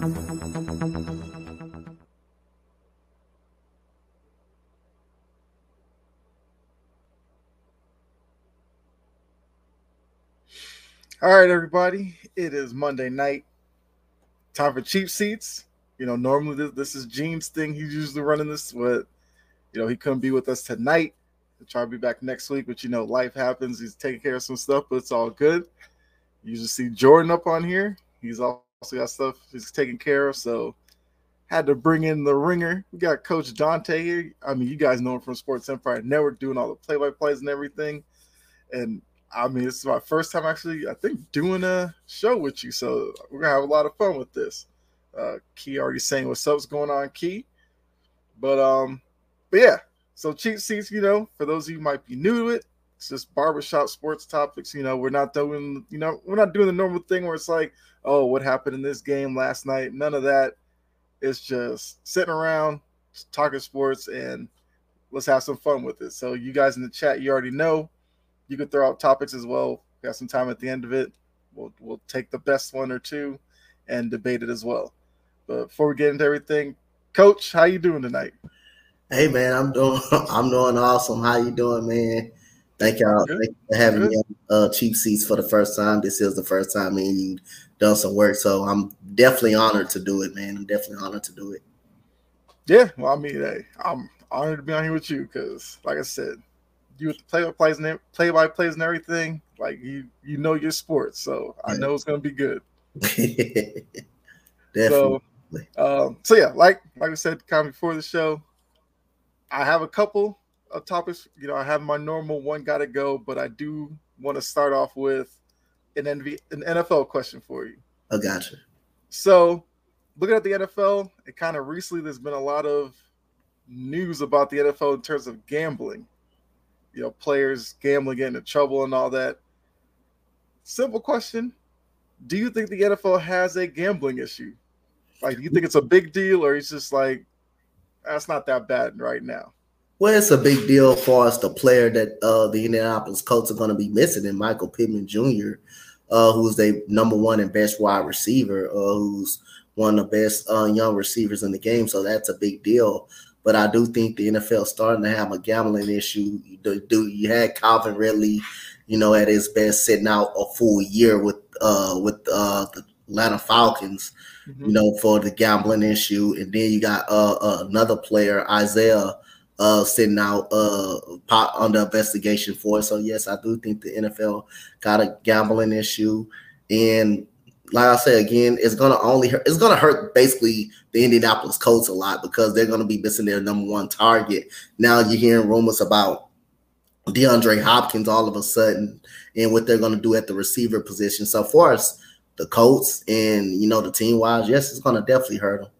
All right, everybody. It is Monday night. Time for cheap seats. You know, normally this, this is Gene's thing. He's usually running this, but you know, he couldn't be with us tonight. He'll try to be back next week, but you know, life happens. He's taking care of some stuff, but it's all good. You just see Jordan up on here. He's also got stuff he's taking care of. So had to bring in the ringer. We got Coach Dante here. I mean, you guys know him from Sports Empire Network doing all the play-by-plays and everything. And I mean, this is my first time actually, I think, doing a show with you. So we're gonna have a lot of fun with this. Uh, Key already saying what's up's going on, Key. But um, but yeah. So cheap seats, you know, for those of you might be new to it, it's just barbershop sports topics. You know, we're not doing, you know, we're not doing the normal thing where it's like, oh, what happened in this game last night? None of that. It's just sitting around, talking sports, and let's have some fun with it. So you guys in the chat, you already know you could throw out topics as well. We got some time at the end of it. We'll we'll take the best one or two and debate it as well. But before we get into everything, Coach, how you doing tonight? Hey man, I'm doing I'm doing awesome. How you doing, man? Thank y'all Thank you for having Good. me on uh, cheap seats for the first time. This is the first time me and you done some work, so I'm definitely honored to do it, man. I'm definitely honored to do it. Yeah, well, I mean, hey, I'm honored to be on here with you because, like I said, you with the play by plays and play by plays and everything, like you you know your sport, so I know it's gonna be good. so, um, so yeah, like like I said, kind of before the show, I have a couple of topics. You know, I have my normal one got to go, but I do want to start off with an NV an NFL question for you. I gotcha. So, looking at the NFL, it kind of recently there's been a lot of news about the NFL in terms of gambling you know, players gambling, getting into trouble, and all that. Simple question: Do you think the NFL has a gambling issue? Like, do you think it's a big deal, or it's just like that's not that bad right now? Well, it's a big deal for us. The player that uh, the Indianapolis Colts are going to be missing, and Michael Pittman Jr., uh, who's the number one and best wide receiver, uh, who's one of the best uh, young receivers in the game. So that's a big deal. But I do think the NFL is starting to have a gambling issue. You do, do you had Calvin Ridley, you know, at his best, sitting out a full year with uh with uh the Atlanta Falcons, mm-hmm. you know, for the gambling issue, and then you got another player, Isaiah, uh sitting out uh under investigation for it. So yes, I do think the NFL got a gambling issue, and like I said again, it's gonna only hurt, it's gonna hurt basically the Indianapolis Colts a lot because they're gonna be missing their number one target. Now you're hearing rumors about DeAndre Hopkins all of a sudden and what they're gonna do at the receiver position. So for us, the Colts and you know the team wise, yes, it's gonna definitely hurt them.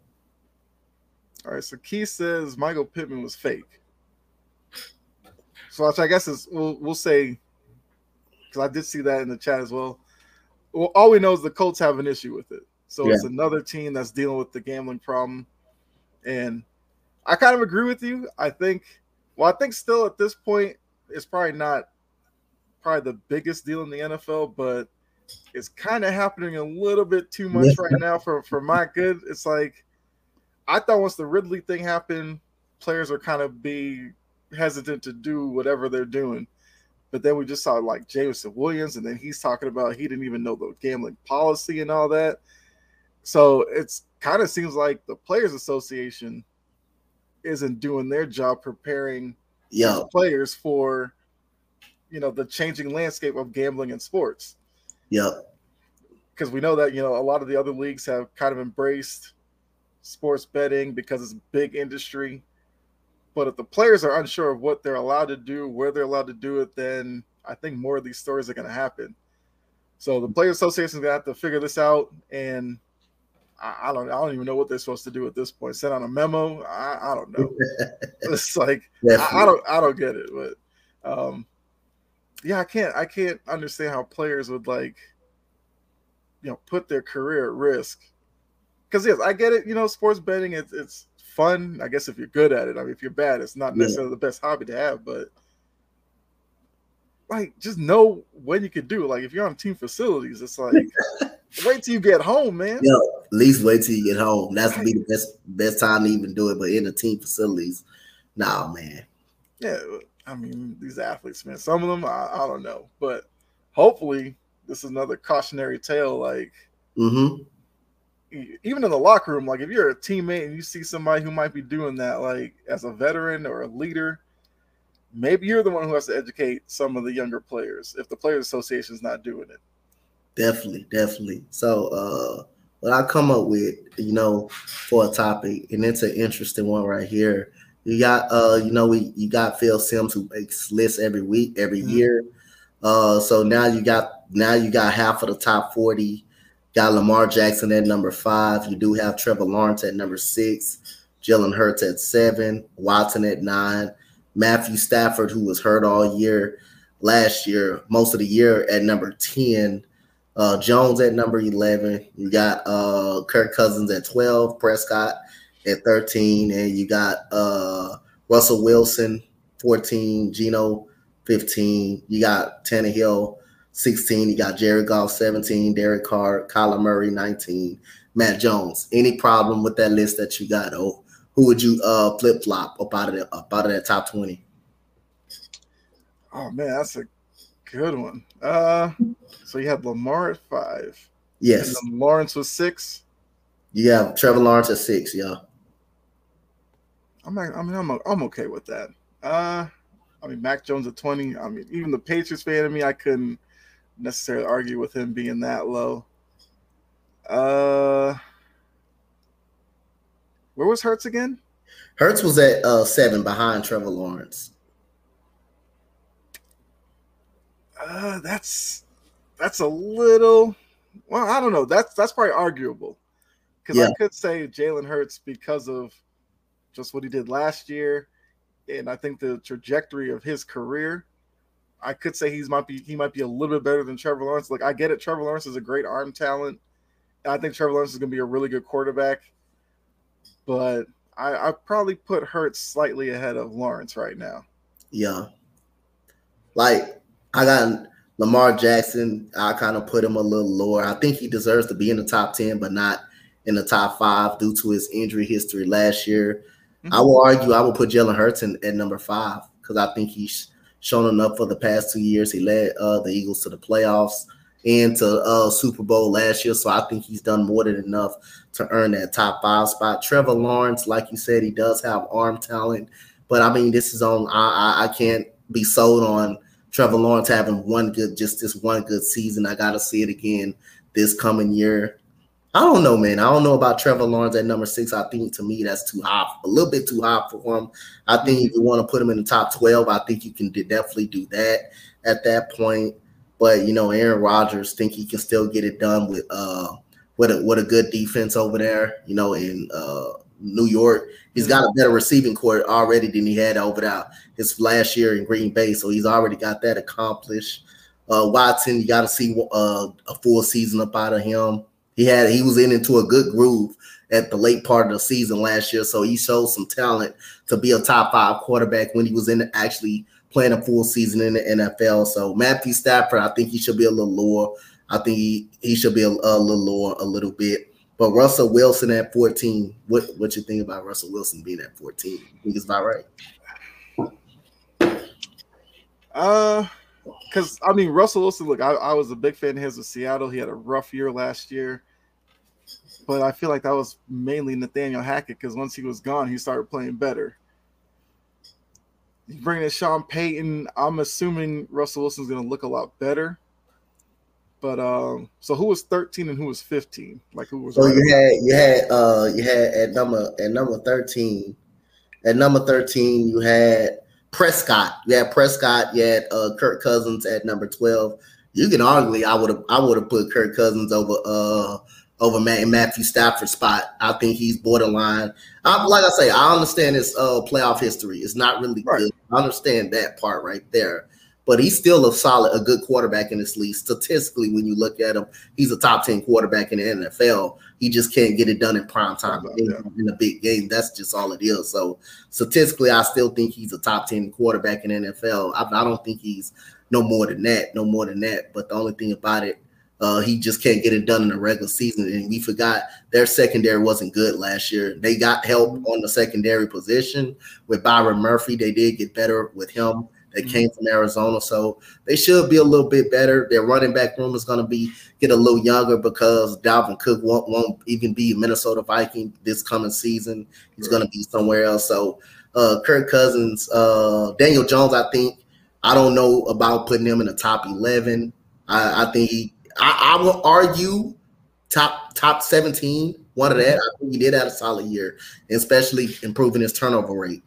All right, so Keith says Michael Pittman was fake. So I guess is we'll we'll say because I did see that in the chat as well well, all we know is the Colts have an issue with it. So yeah. it's another team that's dealing with the gambling problem. And I kind of agree with you. I think, well, I think still at this point, it's probably not probably the biggest deal in the NFL, but it's kind of happening a little bit too much right now for, for my good. It's like, I thought once the Ridley thing happened, players are kind of be hesitant to do whatever they're doing. But then we just saw like Jameson Williams, and then he's talking about he didn't even know the gambling policy and all that. So it's kind of seems like the Players Association isn't doing their job preparing yeah. players for you know the changing landscape of gambling in sports. Yep. Because we know that you know a lot of the other leagues have kind of embraced sports betting because it's a big industry but if the players are unsure of what they're allowed to do, where they're allowed to do it, then I think more of these stories are going to happen. So the player Association is going to have to figure this out, and I, I, don't, I don't even know what they're supposed to do at this point. Send out a memo? I, I don't know. it's like I, I, don't, I don't get it. But um, yeah, I can't, I can't understand how players would like, you know, put their career at risk. Because yes, I get it. You know, sports betting, it's, it's fun, I guess, if you're good at it. I mean, if you're bad, it's not necessarily yeah. the best hobby to have, but like just know when you can do it. Like if you're on team facilities, it's like wait till you get home, man. Yeah, at least wait till you get home. That's be the best best time to even do it. But in the team facilities, nah, man. Yeah, I mean these athletes, man. Some of them, I, I don't know, but hopefully this is another cautionary tale. Like, mm-hmm. Even in the locker room, like if you're a teammate and you see somebody who might be doing that, like as a veteran or a leader, maybe you're the one who has to educate some of the younger players if the players association is not doing it. Definitely, definitely. So, uh, what I come up with, you know, for a topic, and it's an interesting one right here. You got, uh, you know, we you got Phil Simms who makes lists every week, every mm-hmm. year. Uh, so now you got now you got half of the top forty. Got Lamar Jackson at number five. You do have Trevor Lawrence at number six. Jalen Hurts at seven. Watson at nine. Matthew Stafford, who was hurt all year last year, most of the year at number ten. Uh, Jones at number 11. You got uh, Kirk Cousins at 12, Prescott at 13, and you got uh, Russell Wilson 14, Geno 15. You got Tannehill 16. You got Jared Goff 17, Derek Carr, Kyler Murray 19, Mac Jones. Any problem with that list that you got? Oh, who would you uh, flip flop up out of the, up out of that top 20? Oh man, that's a good one. Uh, so you had Lamar at five. Yes. Lawrence was six. Yeah, Trevor Lawrence at six. Yeah. I'm. I mean, I'm. I'm okay with that. Uh, I mean, Mac Jones at twenty. I mean, even the Patriots fan of me, I couldn't necessarily argue with him being that low. Uh, where was Hurts again? Hurts was at uh, seven behind Trevor Lawrence. Uh, that's that's a little. Well, I don't know. That's that's probably arguable because yeah. I could say Jalen Hurts because of just what he did last year, and I think the trajectory of his career. I could say he's might be he might be a little bit better than Trevor Lawrence. Like I get it, Trevor Lawrence is a great arm talent. I think Trevor Lawrence is going to be a really good quarterback, but I, I probably put Hurts slightly ahead of Lawrence right now. Yeah, like I got Lamar Jackson. I kind of put him a little lower. I think he deserves to be in the top 10, but not in the top five due to his injury history last year. Mm-hmm. I will argue I will put Jalen Hurts in, at number five because I think he's shown enough for the past two years. He led uh, the Eagles to the playoffs and to uh, Super Bowl last year. So I think he's done more than enough to earn that top five spot. Trevor Lawrence, like you said, he does have arm talent, but I mean, this is on. I, I, I can't be sold on Trevor Lawrence having one good, just this one good season. I got to see it again this coming year. I don't know, man. I don't know about Trevor Lawrence at number six. I think to me that's too high, a little bit too high for him. I think if you want to put him in the top 12, I think you can definitely do that at that point. But you know, Aaron Rodgers think he can still get it done with uh with a with a good defense over there, you know, in uh New York. He's got a better receiving court already than he had over there his last year in Green Bay, so he's already got that accomplished. Uh, Watson, you got to see uh, a full season up out of him. He had he was in into a good groove at the late part of the season last year, so he showed some talent to be a top five quarterback when he was in actually playing a full season in the NFL. So Matthew Stafford, I think he should be a little lower. I think he, he should be a, a little lower a little bit. But Russell Wilson at 14, what what you think about Russell Wilson being at 14? You think it's about right? Uh because I mean Russell Wilson, look, I, I was a big fan of his with Seattle. He had a rough year last year. But I feel like that was mainly Nathaniel Hackett because once he was gone, he started playing better. You bring in Sean Payton, I'm assuming Russell Wilson's gonna look a lot better. But um, so who was 13 and who was 15? Like who was? So right you had you had uh you had at number at number 13, at number 13 you had Prescott. You had Prescott. You had uh Kirk Cousins at number 12. You can argue I would have I would have put Kirk Cousins over uh over Matt Matthew Stafford spot. I think he's borderline. I, like I say, I understand his uh playoff history. It's not really right. good. I understand that part right there but he's still a solid, a good quarterback in this league. Statistically, when you look at him, he's a top 10 quarterback in the NFL. He just can't get it done in prime time in, in a big game. That's just all it is. So statistically, I still think he's a top 10 quarterback in NFL. I, I don't think he's no more than that, no more than that. But the only thing about it, Uh, he just can't get it done in the regular season. And we forgot their secondary wasn't good last year. They got help on the secondary position with Byron Murphy. They did get better with him. They mm-hmm. came from Arizona, so they should be a little bit better. Their running back room is going to be get a little younger because Dalvin Cook won't, won't even be a Minnesota Viking this coming season. He's right. going to be somewhere else. So uh, Kirk Cousins, uh, Daniel Jones, I think I don't know about putting him in the top eleven. I, I think he I, I will argue top top 17, one of that. I think he did have a solid year, especially improving his turnover rate.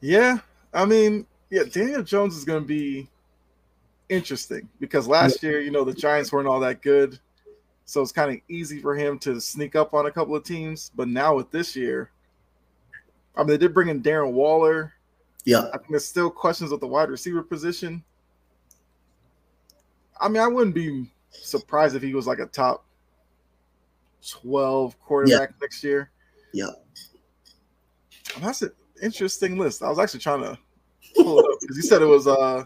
Yeah, I mean, yeah, Daniel Jones is going to be interesting because last year, you know, the Giants weren't all that good, so it's kind of easy for him to sneak up on a couple of teams. But now with this year, I mean, they did bring in Darren Waller. Yeah, I think there's still questions with the wide receiver position. I mean, I wouldn't be surprised if he was like a top 12 quarterback yeah. next year. Yeah. That's an interesting list. I was actually trying to pull it up because you said it was uh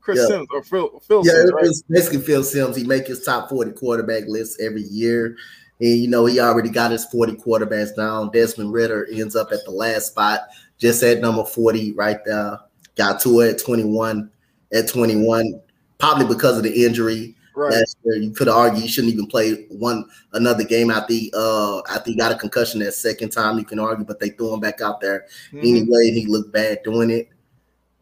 Chris yeah. Simms or Phil, Phil yeah, Simms, it was right? basically Phil Simms. He make his top 40 quarterback list every year. And you know, he already got his 40 quarterbacks down. Desmond Ridder ends up at the last spot, just at number 40 right there. Got to it at 21. At 21, probably because of the injury. Right. Last year, you could argue he shouldn't even play one another game after he uh after he got a concussion that second time. You can argue, but they threw him back out there mm-hmm. anyway, and he looked bad doing it.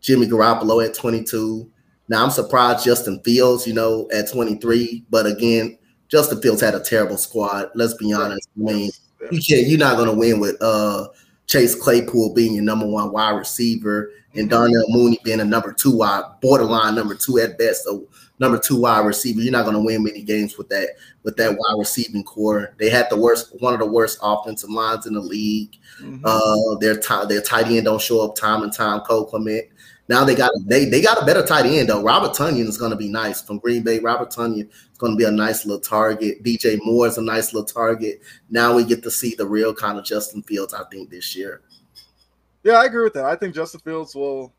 Jimmy Garoppolo at 22. Now I'm surprised Justin Fields, you know, at 23. But again, Justin Fields had a terrible squad. Let's be honest. I mean, you can't. You're not going to win with uh Chase Claypool being your number one wide receiver and Darnell Mooney being a number two wide, borderline number two at best, so number two wide receiver. You're not going to win many games with that with that wide receiving core. They had the worst, one of the worst offensive lines in the league. Mm-hmm. Uh, their t- their tight end don't show up time and time. Cole Kmet. Now they got they they got a better tight end though. Robert Tonyan is going to be nice from Green Bay. Robert Tonyan is going to be a nice little target. DJ Moore is a nice little target. Now we get to see the real kind of Justin Fields. I think this year. Yeah, I agree with that. I think Justin Fields will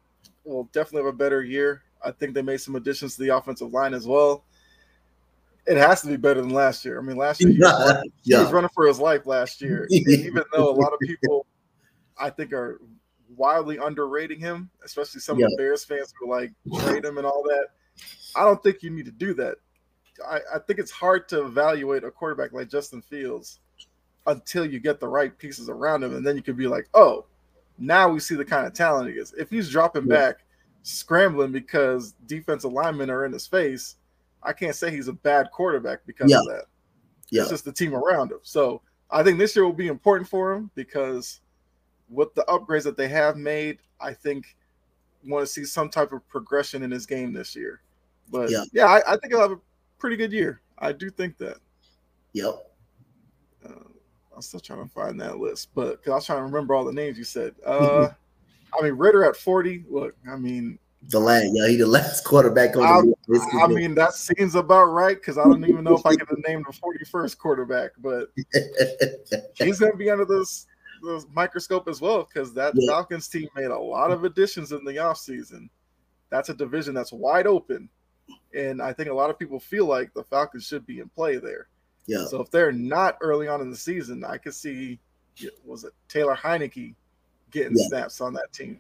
will definitely have a better year. I think they made some additions to the offensive line as well. It has to be better than last year. I mean, last year he was, running, yeah. he was running for his life last year. even though a lot of people, I think, are wildly underrating him, especially some yeah. of the Bears fans who like trade him and all that. I don't think you need to do that. I, I think it's hard to evaluate a quarterback like Justin Fields until you get the right pieces around him, and then you could be like, oh, now we see the kind of talent he is. If he's dropping yeah. back, scrambling because defensive linemen are in his face, I can't say he's a bad quarterback because yeah. of that. Yeah. It's just the team around him. So I think this year will be important for him because with the upgrades that they have made, I think want to see some type of progression in his game this year. But yeah, yeah I, I think he'll have a pretty good year. I do think that. Yep. Uh, I'm still trying to find that list, but because I was trying to remember all the names you said. Uh, I mean, Ridder at 40. Look, I mean, the last, yeah, he the last quarterback on the list. I mean, that seems about right because I don't even know if I can name the 41st quarterback, but he's going to be under this, this microscope as well because that yeah. Falcons team made a lot of additions in the offseason. That's a division that's wide open. And I think a lot of people feel like the Falcons should be in play there. Yeah. So if they're not early on in the season, I could see was it Taylor Heinicke getting yeah. snaps on that team.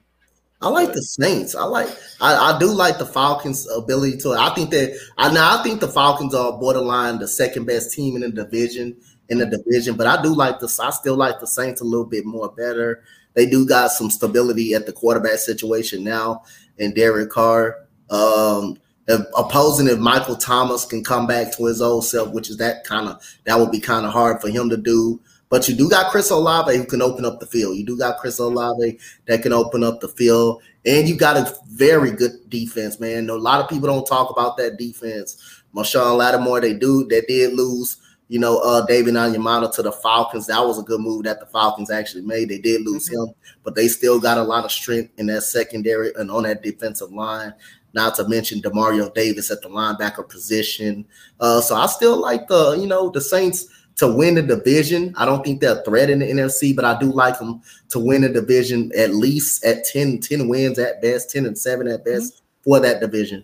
I like but, the Saints. I like I, I do like the Falcons' ability to. I think that I now I think the Falcons are borderline the second best team in the division in the division, but I do like the I still like the Saints a little bit more better. They do got some stability at the quarterback situation now, and Derek Carr. Um, if, opposing if Michael Thomas can come back to his old self, which is that kind of that would be kind of hard for him to do. But you do got Chris Olave who can open up the field. You do got Chris Olave that can open up the field, and you got a very good defense, man. A lot of people don't talk about that defense. Marshon Lattimore, they do they did lose, you know, uh David Onyemata to the Falcons. That was a good move that the Falcons actually made. They did lose mm-hmm. him, but they still got a lot of strength in that secondary and on that defensive line. Not to mention Demario Davis at the linebacker position. Uh, so I still like the, you know, the Saints to win the division. I don't think they're a threat in the NFC, but I do like them to win the division at least at 10, 10 wins at best, 10 and 7 at best mm-hmm. for that division.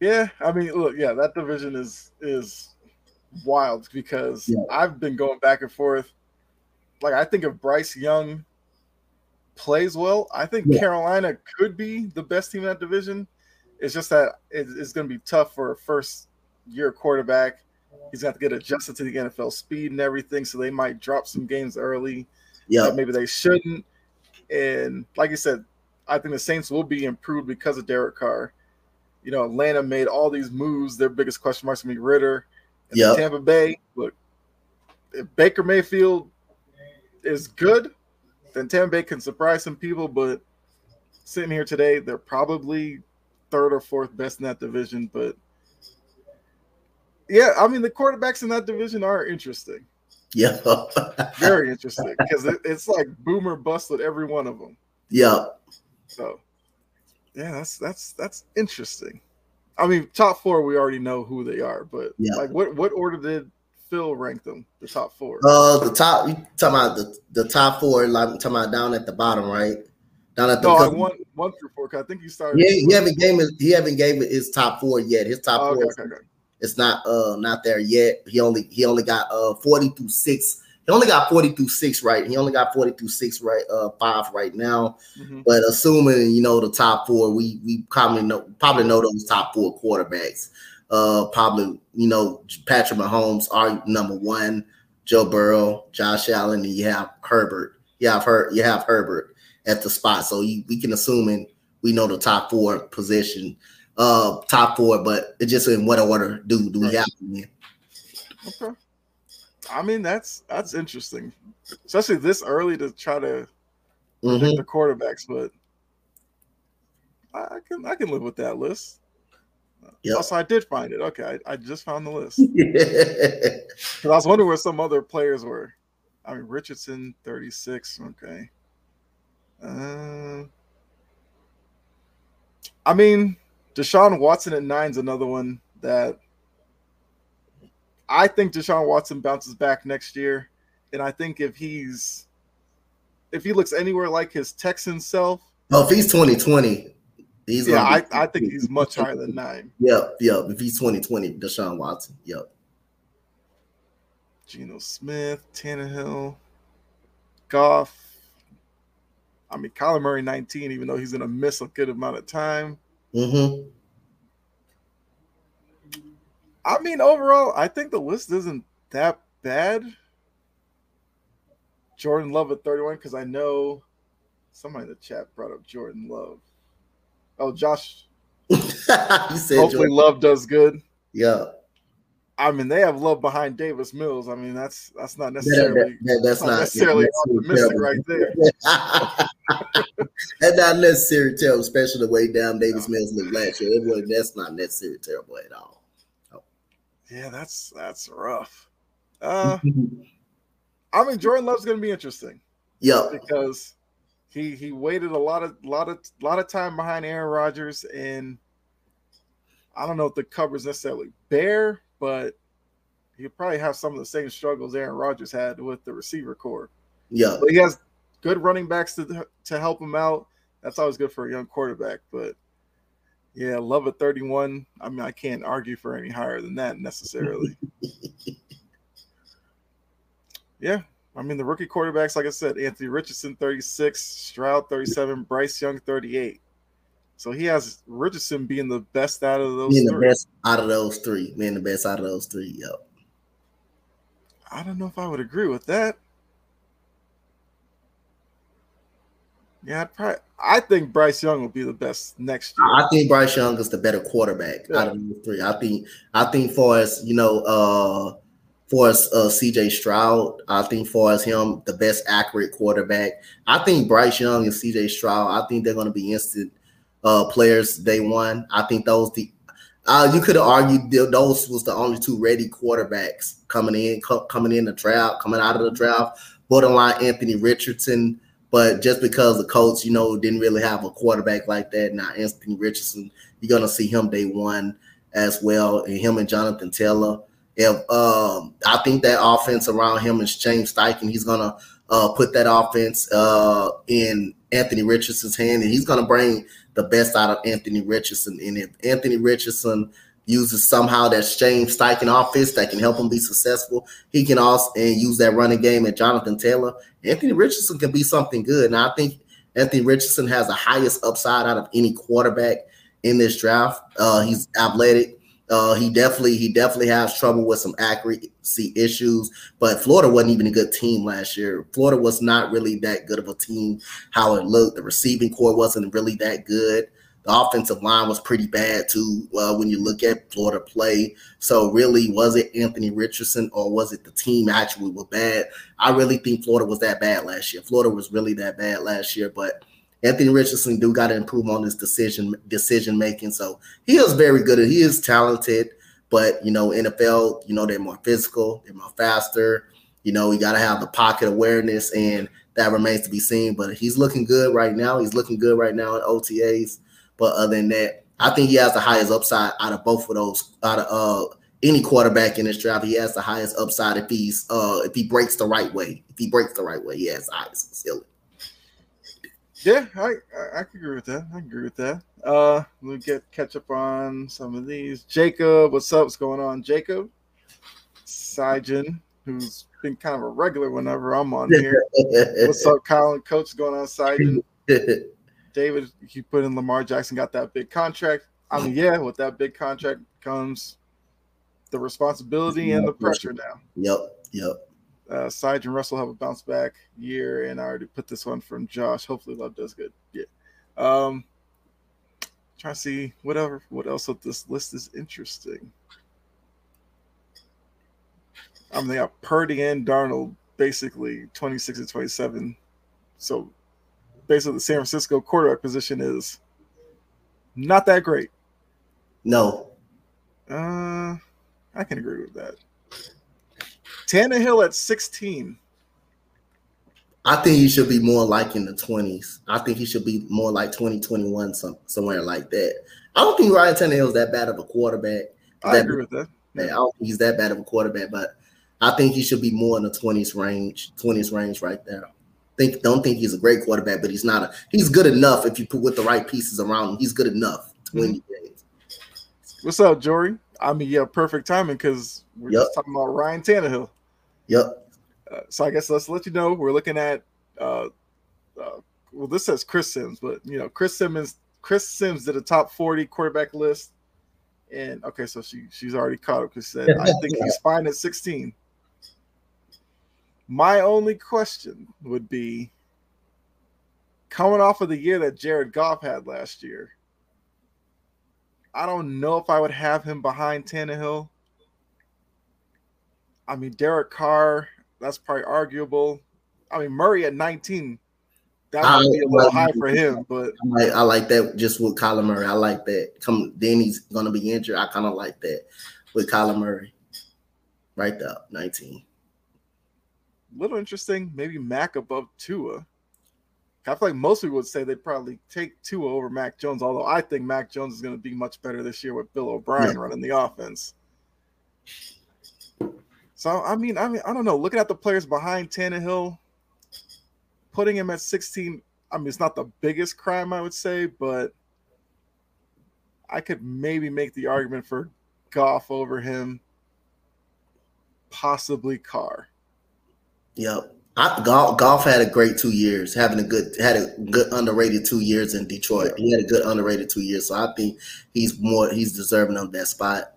Yeah, I mean, look, yeah, that division is is wild because yeah. I've been going back and forth. Like I think of Bryce Young plays well, I think yeah. Carolina could be the best team in that division. It's just that it's going to be tough for a first year quarterback. He's got to get adjusted to the NFL speed and everything, so they might drop some games early. Yeah, maybe they shouldn't. And like I said, I think the Saints will be improved because of Derek Carr. You know, Atlanta made all these moves. Their biggest question marks going to be Ridder. Yeah. Tampa Bay, look, if Baker Mayfield is good, Tampa Bay can surprise some people. But sitting here today, they're probably third or fourth best in that division. But yeah, I mean the quarterbacks in that division are interesting. Yeah, very interesting because it, it's like boomer bust with every one of them. Yeah. So, yeah, that's that's that's interesting. I mean, top four we already know who they are, but yeah. like what what order did Phil rank them? The top four? Uh, the top. You talking about the the top four? Like talking about down at the bottom, right? Down at the no, like one one through four. I think he started. Yeah, he haven't gave it. He haven't gave it his top four yet. His top oh, four. Okay, okay, okay. It's not uh not there yet. He only he only got uh forty through six he only got 42 6 right. He only got 42 6 right, uh, five right now. Mm-hmm. But assuming you know the top four, we we probably know probably know those top four quarterbacks. Uh, probably you know Patrick Mahomes are number one, Joe Burrow, Josh Allen, and you have Herbert. You have her, you have Herbert at the spot. So you, we can assume and we know the top four position, uh, top four, but it just in what order do do we have them in? Okay. I mean, that's that's interesting, especially this early to try to mm-hmm. pick the quarterbacks. But I, I, can I can live with that list. Yeah. Also, I did find it. Okay, I, I just found the list. Because I was wondering where some other players were. I mean, Richardson, thirty six. Okay. Uh, I mean, Deshaun Watson at nine is another one that I think Deshaun Watson bounces back next year, and I think if he's if he looks anywhere like his Texan self, oh, if he's 2020, he's yeah, I, I think he's much higher than nine. Yep, yep. If he's 2020, Deshaun Watson, yep. Geno Smith, Tannehill, Goff. I mean, Kyler Murray 19, even though he's to miss a good amount of time. Mm-hmm. I mean, overall, I think the list isn't that bad. Jordan Love at 31, because I know somebody in the chat brought up Jordan Love. Oh, Josh. Hopefully, Jordan. Love does good. Yeah. I mean, they have love behind Davis Mills. I mean, that's that's not necessarily that, that, that's, not, necessarily optimistic right there. that's not necessarily terrible, especially the way down Davis Mills looked last year. It was, that's not necessarily terrible at all. Yeah, that's that's rough. Uh, I mean, Jordan Love's going to be interesting. Yeah, because he he waited a lot of lot of lot of time behind Aaron Rodgers, and I don't know if the cover's necessarily bare, but he'll probably have some of the same struggles Aaron Rodgers had with the receiver core. Yeah, but he has good running backs to to help him out. That's always good for a young quarterback, but yeah, love at 31. I mean, I can't argue for any higher than that necessarily. yeah. I mean, the rookie quarterbacks, like I said, Anthony Richardson, 36, Stroud, 37, Bryce Young, 38. So he has Richardson being the best out of those being three. the best out of those three. Being the best out of those three, yep. I don't know if I would agree with that. Yeah, I'd probably, I think Bryce Young will be the best next year. I think Bryce Young is the better quarterback yeah. out of the three. I think I think for us, you know, uh for uh, CJ Stroud, I think for us him the best accurate quarterback. I think Bryce Young and CJ Stroud, I think they're going to be instant uh players day one. I think those the uh, you could have argued those was the only two ready quarterbacks coming in, co- coming in the draft, coming out of the draft. Borderline Anthony Richardson, but just because the Colts, you know, didn't really have a quarterback like that, now Anthony Richardson, you're gonna see him day one as well, and him and Jonathan Taylor. If um, I think that offense around him is Shane Steichen, he's gonna uh, put that offense uh, in Anthony Richardson's hand, and he's to bring the best out of Anthony Richardson. And if Anthony Richardson uses somehow that Shane Steichen offense that can help him be successful, he can also and use that running game at Jonathan Taylor. Anthony Richardson can be something good. And I think Anthony Richardson has the highest upside out of any quarterback in this draft. Uh, he's athletic. Uh, he definitely he definitely has trouble with some accuracy issues, but Florida wasn't even a good team last year. Florida was not really that good of a team. How it looked, the receiving core wasn't really that good. The offensive line was pretty bad too. Uh, when you look at Florida play, so really was it Anthony Richardson or was it the team actually was bad? I really think Florida was that bad last year. Florida was really that bad last year, but Anthony Richardson do got to improve on his decision decision making. So he is very good. He is talented, but you know, NFL, you know, they're more physical, they're more faster. You know, you got to have the pocket awareness, and that remains to be seen. But he's looking good right now. He's looking good right now in OTAs. But other than that, I think he has the highest upside out of both of those. Out of uh, any quarterback in this draft, he has the highest upside if he's uh, if he breaks the right way. If he breaks the right way, he has the highest ceiling. Yeah, I, I, I can agree with that. I agree with that. Uh, let me get catch up on some of these. Jacob, what's up? What's going on, Jacob? Sijin, who's been kind of a regular whenever I'm on here. what's up, Colin? Coach, going on, Sijin? David, he put in Lamar Jackson, got that big contract. I mean, yeah, with that big contract comes the responsibility and the pressure now. Yep, yep uh, Sage and Russell have a bounce back year, and I already put this one from Josh. Hopefully, Love does good. Yeah. Um, trying to see whatever what else of this list is interesting. I mean, they got Purdy and Darnold basically 26 and 27. So basically, the San Francisco quarterback position is not that great. No. Uh, I can agree with that. Tannehill at 16. I think he should be more like in the 20s. I think he should be more like 2021, some, somewhere like that. I don't think Ryan Tannehill is that bad of a quarterback. I that, agree with that. Yeah. I don't think he's that bad of a quarterback, but I think he should be more in the 20s range, 20s range right there. Think don't think he's a great quarterback, but he's not a he's good enough if you put with the right pieces around him. He's good enough to win mm-hmm. games. What's up, Jory? I mean, yeah, perfect timing because we're yep. just talking about Ryan Tannehill. Yep. Uh, so I guess let's let you know we're looking at. Uh, uh, well, this says Chris Simms, but you know Chris Simmons. Chris Simms did a top forty quarterback list, and okay, so she she's already caught up. Because said I think he's fine at sixteen. My only question would be coming off of the year that Jared Goff had last year. I don't know if I would have him behind Tannehill. I mean, Derek Carr, that's probably arguable. I mean, Murray at 19, that might I, be a little high for him, but I like, I like, that just with Kyler Murray. I like that. Come then he's gonna be injured. I kind of like that with Kyler Murray. Right there, 19. Little interesting, maybe Mac above Tua. I feel like most people would say they'd probably take Tua over Mac Jones, although I think Mac Jones is going to be much better this year with Bill O'Brien yeah. running the offense. So I mean, I mean, I don't know. Looking at the players behind Tannehill, putting him at 16, I mean, it's not the biggest crime, I would say, but I could maybe make the argument for Goff over him, possibly Carr. Yep. I, Goff, Goff had a great two years, having a good had a good underrated two years in Detroit. He had a good underrated two years, so I think he's more he's deserving of that spot.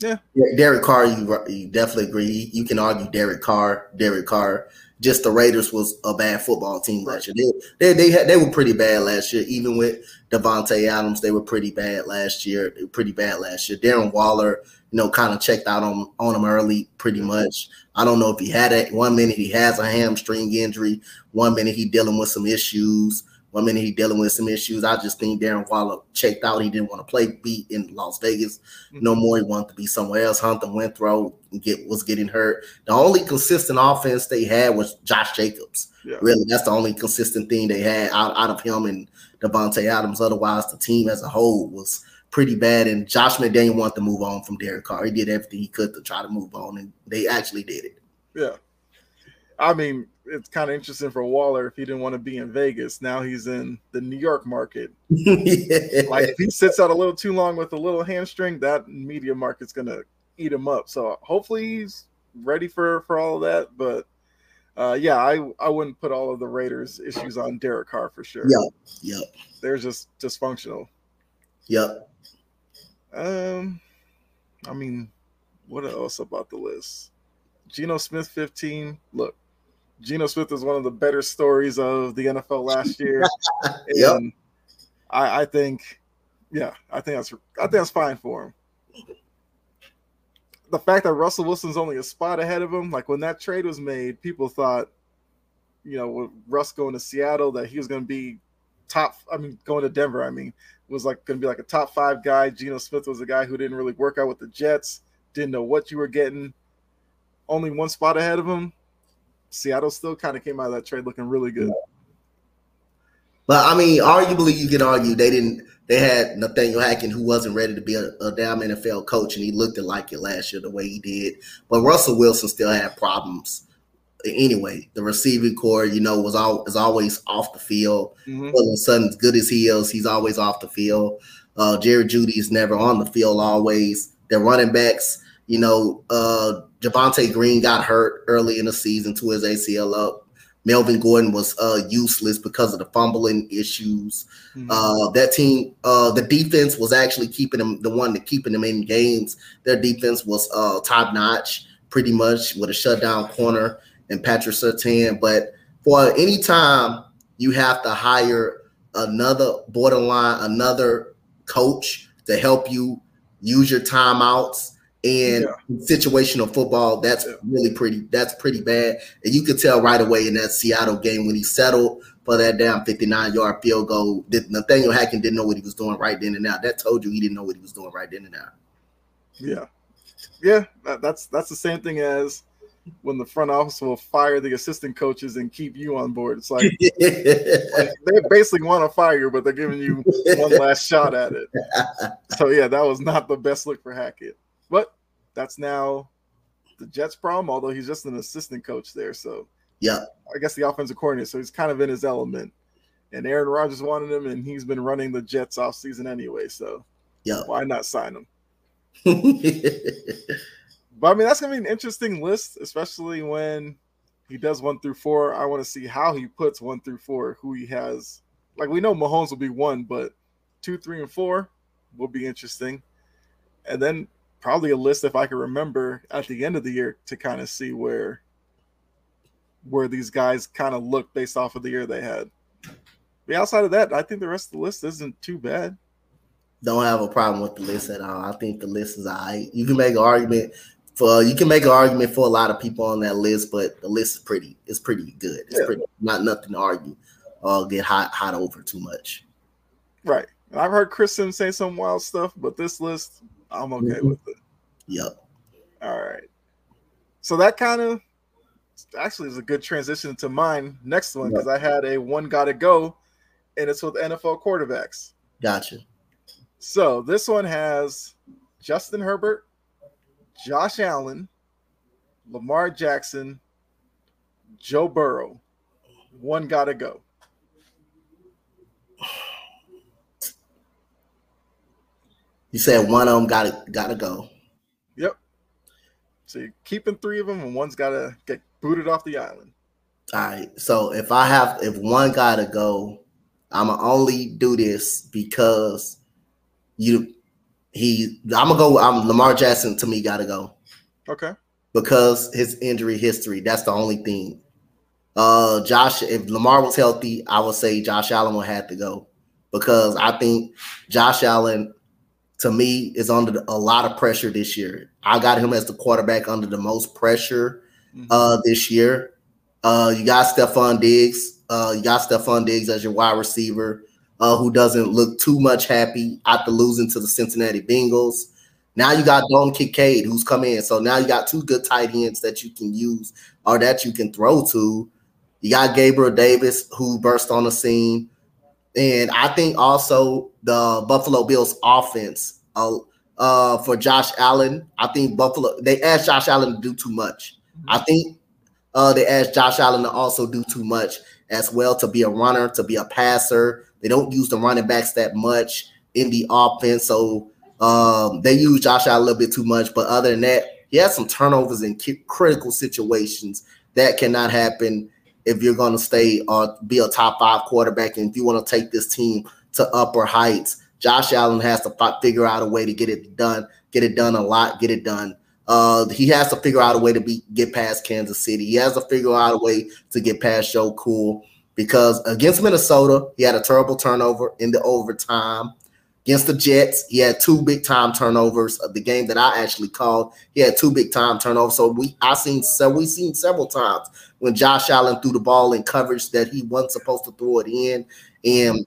Yeah. Derek Carr, you, you definitely agree. You can argue Derek Carr, Derek Carr. Just the Raiders was a bad football team last year. They, they, they, had, they were pretty bad last year. Even with Davante Adams, they were pretty bad last year. They were pretty bad last year. Darren Waller, you know, kind of checked out on, on him early pretty mm-hmm. much. I don't know if he had it. One minute he has a hamstring injury. One minute he dealing with some issues. One minute he dealing with some issues. I just think Darren Waller checked out. He didn't want to play beat in Las Vegas mm-hmm. no more. He wanted to be somewhere else. Hunter Renfrow get was getting hurt. The only consistent offense they had was Josh Jacobs. Yeah. Really, that's the only consistent thing they had out, out of him and Davante Adams. Otherwise, the team as a whole was pretty bad. And Josh McDaniel wanted to move on from Derek Carr. He did everything he could to try to move on, and they actually did it. Yeah. I mean, it's kind of interesting for Waller if he didn't want to be in Vegas. Now he's in the New York market. yeah. Like if he sits out a little too long with a little hamstring, that media market's gonna eat him up. So hopefully he's ready for for all of that. But uh, yeah, I I wouldn't put all of the Raiders issues on Derek Carr for sure. Yep, yep. They're just dysfunctional. Yep. Um, I mean, what else about the list? Geno Smith 15. Look, Geno Smith is one of the better stories of the NFL last year. yep. I, I think, yeah, I think that's I think that's fine for him. The fact that Russell Wilson's only a spot ahead of him, like when that trade was made, people thought, you know, with Russ going to Seattle, that he was going to be top. I mean, going to Denver, I mean, was like going to be like a top five guy. Geno Smith was a guy who didn't really work out with the Jets, didn't know what you were getting. Only one spot ahead of him. Seattle still kind of came out of that trade looking really good. But I mean, arguably, you can argue they didn't. They had Nathaniel Hackett, who wasn't ready to be a, a damn NFL coach, and he looked like it last year the way he did. But Russell Wilson still had problems. Anyway, the receiving core, you know, was all is always off the field. Mm-hmm. All of a sudden, as good as he is, he's always off the field. Uh, Jerry Jeudy is never on the field always. Their running backs, you know, uh, Javonte Green got hurt early in the season to his ACL up. Melvin Gordon was uh, useless because of the fumbling issues. Mm-hmm. Uh, that team, uh, the defense was actually keeping them, the one that keeping them in games. Their defense was uh, top notch, pretty much with a shutdown corner and Patrick Surtain. But for any time you have to hire another borderline, another coach to help you use your timeouts and yeah. situational football that's yeah. really pretty that's pretty bad and you could tell right away in that seattle game when he settled for that damn 59 yard field goal that nathaniel hackett didn't know what he was doing right then and now that told you he didn't know what he was doing right then and now yeah yeah that, that's that's the same thing as when the front office will fire the assistant coaches and keep you on board. It's like, like they basically want to fire you, but they're giving you one last shot at it. So yeah, that was not the best look for Hackett. That's now the Jets' problem, although he's just an assistant coach there. So yeah, I guess the offensive coordinator. So he's kind of in his element. And Aaron Rodgers wanted him, and he's been running the Jets off season anyway. So yeah, why not sign him? But I mean, that's gonna be an interesting list, especially when he does one through four. I want to see how he puts one through four, who he has. Like we know Mahomes will be one, but two, three, and four will be interesting. And then probably a list if I can remember at the end of the year to kind of see where where these guys kind of look based off of the year they had. But outside of that, I think the rest of the list isn't too bad. Don't have a problem with the list at all. I think the list is all right. You can make an argument for you can make an argument for a lot of people on that list, but the list is pretty it's pretty good. It's yeah. pretty not nothing to argue or get hot hot over too much. Right. I've heard Kristen say some wild stuff, but this list, I'm okay mm-hmm. with it. Yep. All right. So that kind of actually is a good transition to mine next one because yep. I had a one gotta go, and it's with NFL quarterbacks. Gotcha. So this one has Justin Herbert, Josh Allen, Lamar Jackson, Joe Burrow. One got to go. You said one of them got to got to go. Yep. So you're keeping three of them, and one's got to get booted off the island. All right. So if I have, if one got to go, I'm gonna only do this because you he I'm gonna go. I'm Lamar Jackson to me gotta go. Okay. Because his injury history, that's the only thing. Uh Josh, if Lamar was healthy, I would say Josh Allen would have to go. Because I think Josh Allen to me is under a lot of pressure this year. I got him as the quarterback under the most pressure mm-hmm. uh this year. Uh you got Stefon Diggs. Uh you got Stefon Diggs as your wide receiver uh, who doesn't look too much happy after losing to the Cincinnati Bengals. Now you got Dalton Kincaid who's come in. So now you got two good tight ends that you can use or that you can throw to. You got Gabriel Davis who burst on the scene. And I think also the Buffalo Bills offense uh, uh, for Josh Allen. I think Buffalo, they asked Josh Allen to do too much. I think Uh, they ask Josh Allen to also do too much as well to be a runner, to be a passer. They don't use the running backs that much in the offense, so um, they use Josh Allen a little bit too much. But other than that, he has some turnovers in critical situations that cannot happen if you're going to stay or be a top five quarterback and if you want to take this team to upper heights. Josh Allen has to figure out a way to get it done, get it done a lot, get it done. Uh, he has to figure out a way to be get past Kansas City. He has to figure out a way to get past Joe Cool because against Minnesota, he had a terrible turnover in the overtime. Against the Jets, he had two big time turnovers of the game that I actually called. He had two big time turnovers. So we I seen so we seen several times when Josh Allen threw the ball in coverage that he wasn't supposed to throw it in. And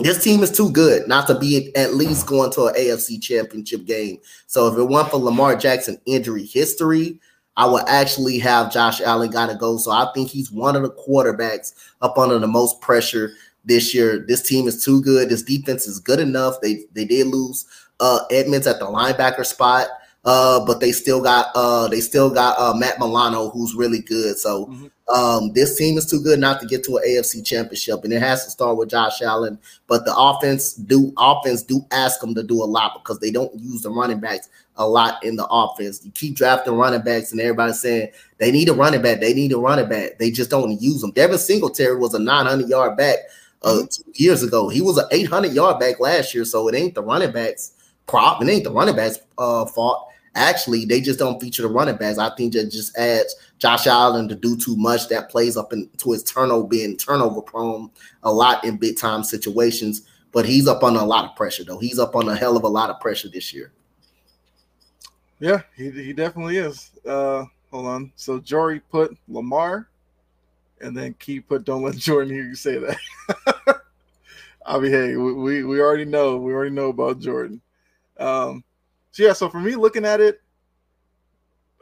this team is too good not to be at least going to an AFC championship game. So if it weren't for Lamar Jackson injury history, I would actually have Josh Allen got to go. So I think he's one of the quarterbacks up under the most pressure this year. This team is too good. This defense is good enough. They they did lose uh Edmunds at the linebacker spot. Uh, but they still got uh they still got uh Matt Milano who's really good. So mm-hmm. um this team is too good not to get to an AFC championship, and it has to start with Josh Allen. But the offense do offense do ask them to do a lot because they don't use the running backs a lot in the offense. You keep drafting running backs, and everybody's saying they need a running back, they need a running back. They just don't use them. Devin Singletary was a 900 yard back uh, mm-hmm. two years ago. He was an 800 yard back last year, so it ain't the running backs prop, it ain't the running backs uh, fault Actually, they just don't feature the running backs. I think that just adds Josh Allen to do too much. That plays up into his turnover, being turnover prone a lot in big time situations. But he's up on a lot of pressure, though. He's up on a hell of a lot of pressure this year. Yeah, he, he definitely is. Uh, hold on. So Jory put Lamar, and then keep put don't let Jordan hear you say that. I mean, hey, we, we already know we already know about Jordan. Um, so yeah, so for me looking at it,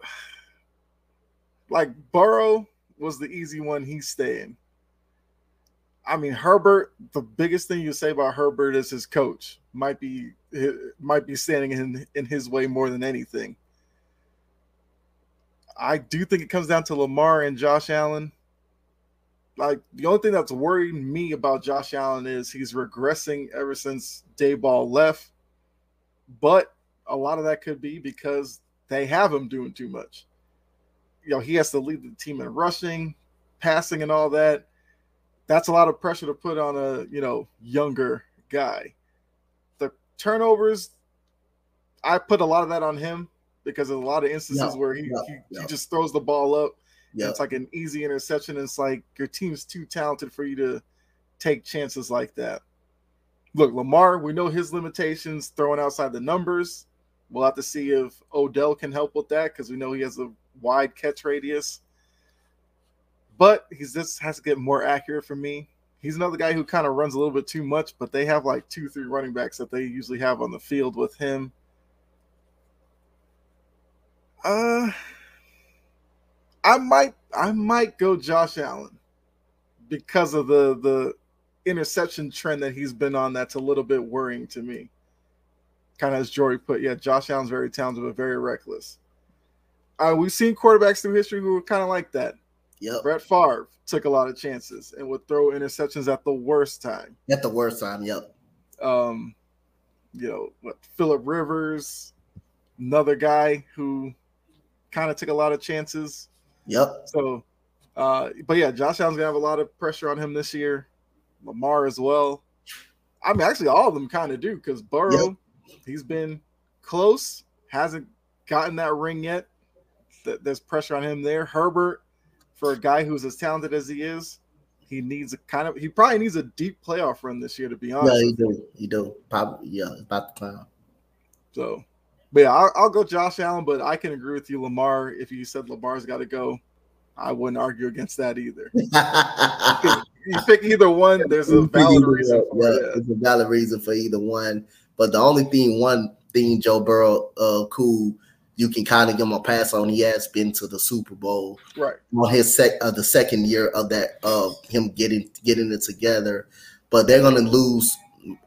like Burrow was the easy one. He's staying. I mean, Herbert. The biggest thing you say about Herbert is his coach might be might be standing in in his way more than anything. I do think it comes down to Lamar and Josh Allen. Like the only thing that's worrying me about Josh Allen is he's regressing ever since Daboll left. But a lot of that could be because they have him doing too much. You know, he has to lead the team in rushing, passing, and all that. That's a lot of pressure to put on a you know younger guy. The turnovers, I put a lot of that on him because of a lot of instances where he, he, he, just throws the ball up. It's like an easy interception. It's like your team's too talented for you to take chances like that. Look, Lamar, we know his limitations throwing outside the numbers. We'll have to see if Odell can help with that because we know he has a wide catch radius. But he's just has to get more accurate for me. He's another guy who kind of runs a little bit too much, but they have like two, three running backs that they usually have on the field with him. Uh I might I might go Josh Allen because of the the interception trend that he's been on that's a little bit worrying to me kind of as Jory put, yeah, Josh Allen's very talented but very reckless. Uh, we've seen quarterbacks through history who were kind of like that. Yep. Brett Favre took a lot of chances and would throw interceptions at the worst time. At the worst time, yep. Um, you know, what Philip Rivers, another guy who kind of took a lot of chances. Yep. So, uh, but yeah, Josh Allen's gonna have a lot of pressure on him this year. Lamar as well. I mean, actually, all of them kind of do because Burrow, yep. He's been close, hasn't gotten that ring yet. There's pressure on him there. Herbert, for a guy who's as talented as he is, he needs a kind of he probably needs a deep playoff run this year to be honest. Yeah, he do. He do. Probably yeah, about the time. So, but yeah, I'll, I'll, go Josh Allen, but I can agree with you, Lamar. If you said Lamar's got to go, I wouldn't argue against that either. you pick either one. There's a valid reason. yeah, there's a valid reason for either one. But the only thing, one thing Joe Burrow, uh, cool, you can kind of give him a pass on. He has been to the Super Bowl, right? On his sec, uh, the second year of that, of him getting getting it together. But they're going to lose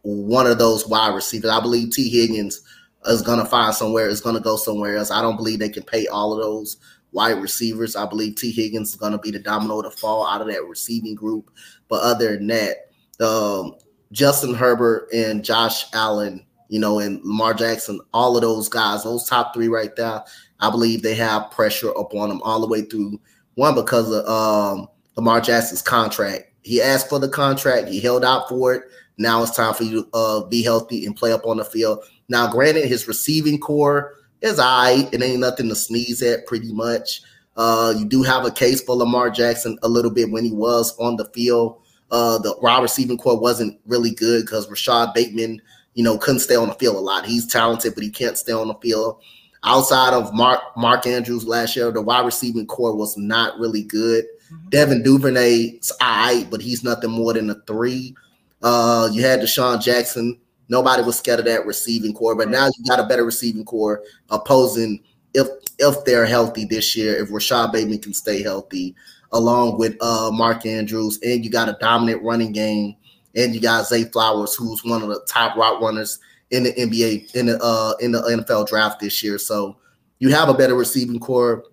one of those wide receivers. I believe Tee Higgins is going to find somewhere. Is going to go somewhere else. I don't believe they can pay all of those wide receivers. I believe Tee Higgins is going to be the domino to fall out of that receiving group. But other than that, um, Justin Herbert and Josh Allen, you know, and Lamar Jackson, all of those guys, those top three right there, I believe they have pressure upon them all the way through. One because of um, Lamar Jackson's contract. He asked for the contract, he held out for it. Now it's time for you to uh, be healthy and play up on the field. Now, granted, his receiving core is I. Right. It ain't nothing to sneeze at, pretty much. Uh, you do have a case for Lamar Jackson a little bit when he was on the field. Uh, the wide receiving core wasn't really good because Rashod Bateman, you know, couldn't stay on the field a lot. He's talented, but he can't stay on the field. Outside of Mark Mark Andrews last year, the wide receiving core was not really good. Mm-hmm. Devin Duvernay's all right, but he's nothing more than a three. Uh, you had DeSean Jackson. Nobody was scared of that receiving core, but now you got a better receiving core opposing if if they're healthy this year, if Rashod Bateman can stay healthy, along with uh, Mark Andrews, and you got a dominant running game, and you got Zay Flowers, who's one of the top route runners in the NBA in the uh, in the NFL draft this year. So you have a better receiving core,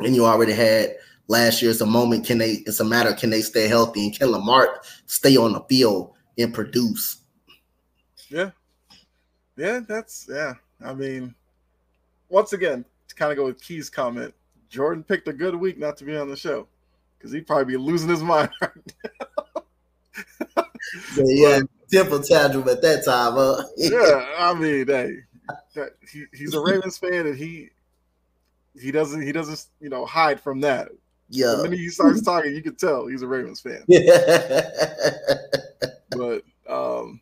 and you already had last year. It's a moment. Can they? It's a matter. Can they stay healthy? And can Lamar stay on the field and produce? Yeah, yeah. That's yeah. I mean, once again, to kind of go with Key's comment, Jordan picked a good week not to be on the show because he'd probably be losing his mind right now. yeah, temper tantrum at that time, huh? yeah, I mean, hey, that, he, he's a Ravens fan, and he he doesn't he doesn't you know hide from that. Yeah. The minute he starts talking, you can tell he's a Ravens fan. but um,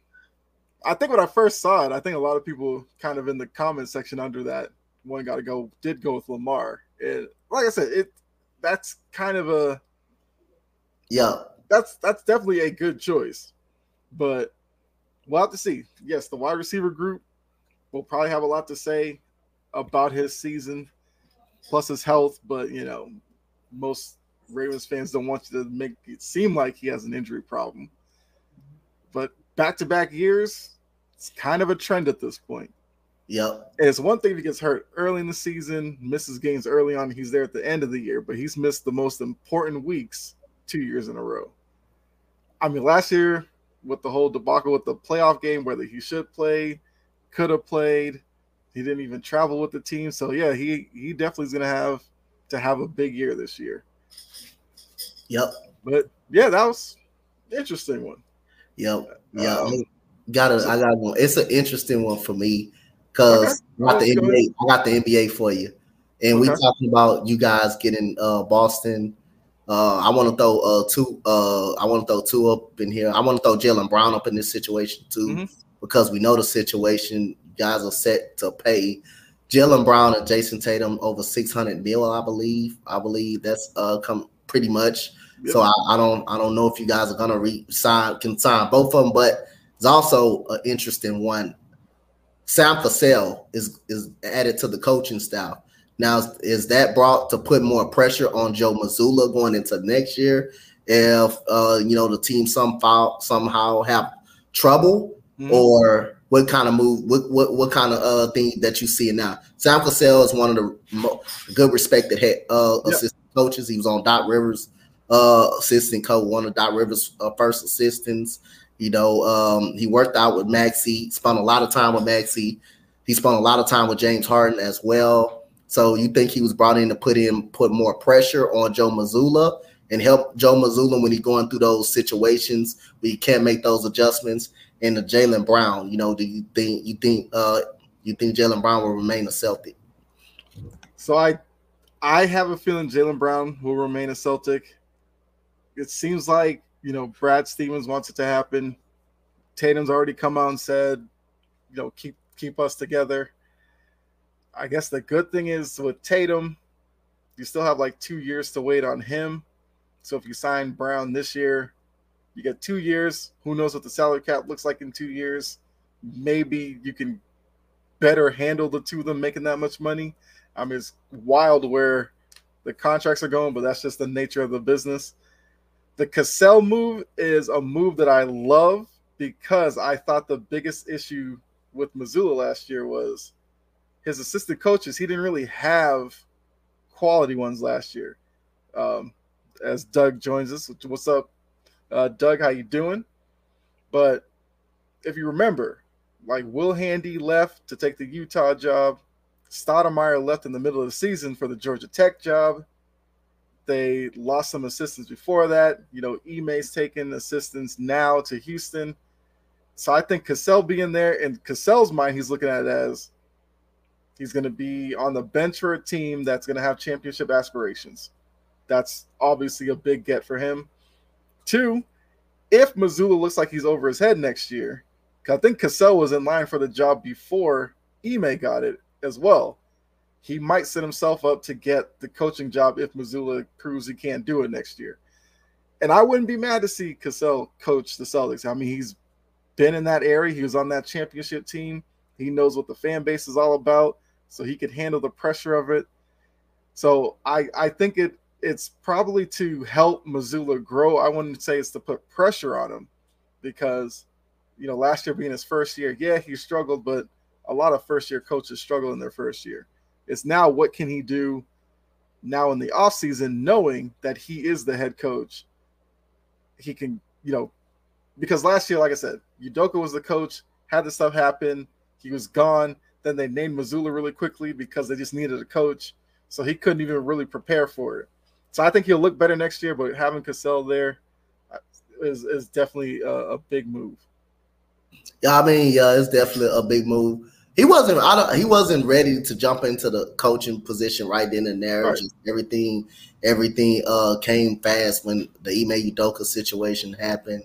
I think when I first saw it, I think a lot of people kind of in the comment section under that one got to go did go with Lamar. And like I said, it that's kind of a yeah. That's that's definitely a good choice. But we'll have to see. Yes, the wide receiver group will probably have a lot to say about his season plus his health, but you know, most Ravens fans don't want you to make it seem like he has an injury problem. But back to back years, it's kind of a trend at this point. Yep. And it's one thing if he gets hurt early in the season, misses games early on, he's there at the end of the year, but he's missed the most important weeks two years in a row. I mean, last year with the whole debacle with the playoff game, whether he should play, could have played, he didn't even travel with the team. So yeah, he he definitely is gonna have to have a big year this year. Yep. But yeah, that was interesting one. Yep. Yeah. Um, got it. I got one. It's an interesting one for me because okay. I got the NBA. I got the NBA for you, and okay. we talking about you guys getting uh Boston. Uh, I want to throw uh two. Uh, I want to throw two up in here. I want to throw Jaylen Brown up in this situation too, mm-hmm. because we know the situation. You guys are set to pay Jaylen Brown and Jayson Tatum over 600 mil, I believe. I believe that's uh come pretty much. Yep. So I, I, don't I don't know if you guys are gonna re-sign can sign both of them, but it's also an interesting one. Sam Cassell is is added to the coaching staff. Now, is that brought to put more pressure on Joe Mazzulla going into next year? If uh, you know the team somehow somehow have trouble, mm-hmm. or what kind of move, what what, what kind of uh thing that you see now? Sam Cassell is one of the mo- good respected head uh, yep. assistant coaches. He was on Doc Rivers uh assistant coach, one of Doc Rivers' uh, first assistants. You know, um, he worked out with Maxey, spent a lot of time with Maxey. He spent a lot of time with James Harden as well. So you think he was brought in to put in put more pressure on Joe Mazzulla and help Joe Mazzulla when he's going through those situations where he can't make those adjustments and the Jaylen Brown, you know, do you think you think uh you think Jaylen Brown will remain a Celtic? So I I have a feeling Jaylen Brown will remain a Celtic. It seems like you know Brad Stevens wants it to happen. Tatum's already come out and said, you know, keep keep us together. I guess the good thing is with Tatum, you still have like two years to wait on him. So if you sign Brown this year, you get two years. Who knows what the salary cap looks like in two years? Maybe you can better handle the two of them making that much money. I mean, it's wild where the contracts are going, but that's just the nature of the business. The Cassell move is a move that I love because I thought the biggest issue with Mazzulla last year was his assistant coaches. He didn't really have quality ones last year. Um, as Doug joins us, what's up, uh, Doug? How you doing? But if you remember, like Will Hardy left to take the Utah job, Stoudamire left in the middle of the season for the Georgia Tech job. They lost some assistants before that. You know, Ime's taking assistants now to Houston. So I think Cassell being there, in Cassell's mind, he's looking at it as he's going to be on the bench for a team that's going to have championship aspirations. That's obviously a big get for him. Two, if Mazzulla looks like he's over his head next year, I think Cassell was in line for the job before Ime got it as well. He might set himself up to get the coaching job if Mazzulla proves he can't do it next year. And I wouldn't be mad to see Cassell coach the Celtics. I mean, he's been in that area. He was on that championship team. He knows what the fan base is all about, so he could handle the pressure of it. So I I think it it's probably to help Mazzulla grow. I wouldn't say it's to put pressure on him because you know last year being his first year, yeah, he struggled, but a lot of first year coaches struggle in their first year. It's now what can he do now in the offseason, knowing that he is the head coach. He can, you know, because last year, like I said, Udoka was the coach, had this stuff happen, he was gone. Then they named Mazzulla really quickly because they just needed a coach. So he couldn't even really prepare for it. So I think he'll look better next year, but having Cassell there uh, is, is definitely a, a big move. Yeah, I mean, yeah, it's definitely a big move he wasn't I don't he wasn't ready to jump into the coaching position right then and there. Right. Everything everything uh came fast when the Ime Udoka situation happened.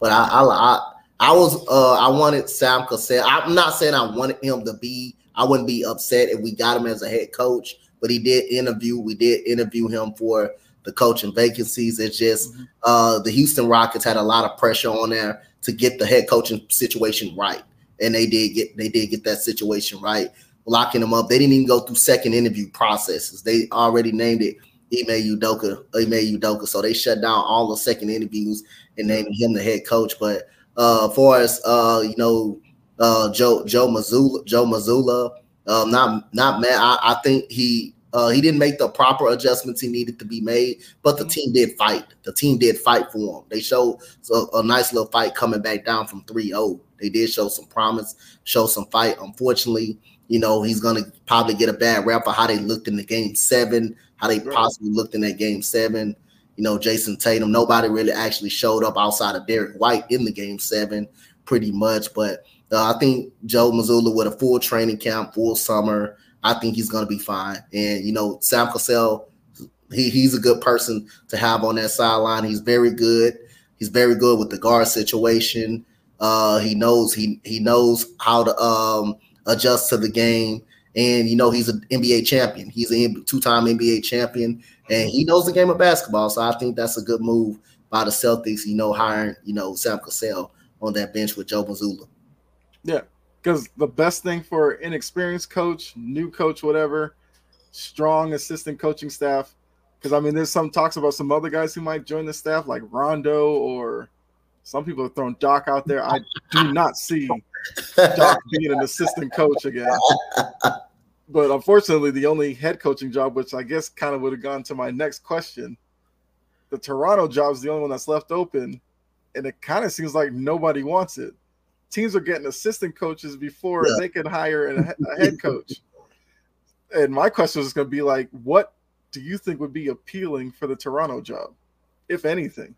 But I I I, I was uh I wanted Sam Cassell. I'm not saying I wanted him to be I wouldn't be upset if we got him as a head coach, but he did interview, we did interview him for the coaching vacancies. It's just mm-hmm. uh the Houston Rockets had a lot of pressure on there to get the head coaching situation right and they did get they did get that situation right, locking them up. They didn't even go through second interview processes. They already named it Ime Udoka, Ime Udoka. So they shut down all the second interviews and named him the head coach. But uh for us, uh, you know, uh Joe Joe Mazzulla, Joe Mazzulla, um, not not mad. I, I think he uh, he didn't make the proper adjustments he needed to be made, but the team did fight. The team did fight for him. They showed a, a nice little fight coming back down from 3 0. They did show some promise, show some fight. Unfortunately, you know, he's going to probably get a bad rap for how they looked in the game seven, how they right. possibly looked in that game seven. You know, Jayson Tatum, nobody really actually showed up outside of Derrick White in the game seven, pretty much. But uh, I think Joe Mazzulla with a full training camp, full summer, I think he's going to be fine. And you know, Sam Cassell, he, he's a good person to have on that sideline. He's very good. He's very good with the guard situation. Uh, he knows he he knows how to um, adjust to the game, and you know he's an NBA champion. He's a two-time NBA champion, and he knows the game of basketball. So I think that's a good move by the Celtics. You know, hiring you know Sam Cassell on that bench with Joe Mazzulla. Yeah, because the best thing for inexperienced coach, new coach, whatever, strong assistant coaching staff. Because I mean, there's some talks about some other guys who might join the staff, like Rondo, or some people are throwing Doc out there. I do not see Doc being an assistant coach again. But unfortunately, the only head coaching job, which I guess kind of would have gone to my next question, the Toronto job is the only one that's left open, and it kind of seems like nobody wants it teams are getting assistant coaches before yeah. they can hire a, a head coach. and my question is going to be like, what do you think would be appealing for the Toronto job, if anything?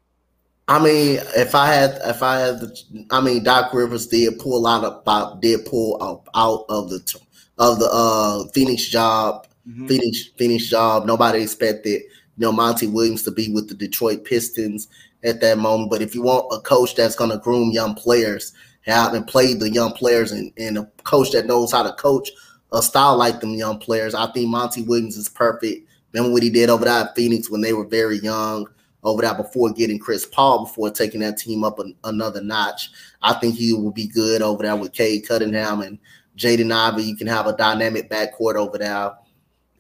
I mean, if I had, if I had, the, I mean, Doc Rivers did pull out about, did pull out, out of the of the uh Phoenix job, mm-hmm. Phoenix Phoenix job. Nobody expected, you know, Monty Williams to be with the Detroit Pistons at that moment. But if you want a coach that's going to groom young players, have and play the young players and, and a coach that knows how to coach a style like them young players. I think Monty Williams is perfect. Remember what he did over there at Phoenix when they were very young, over there before getting Chris Paul, before taking that team up an, another notch. I think he will be good over there with Cade Cunningham and Jaden Ivey. You can have a dynamic backcourt over there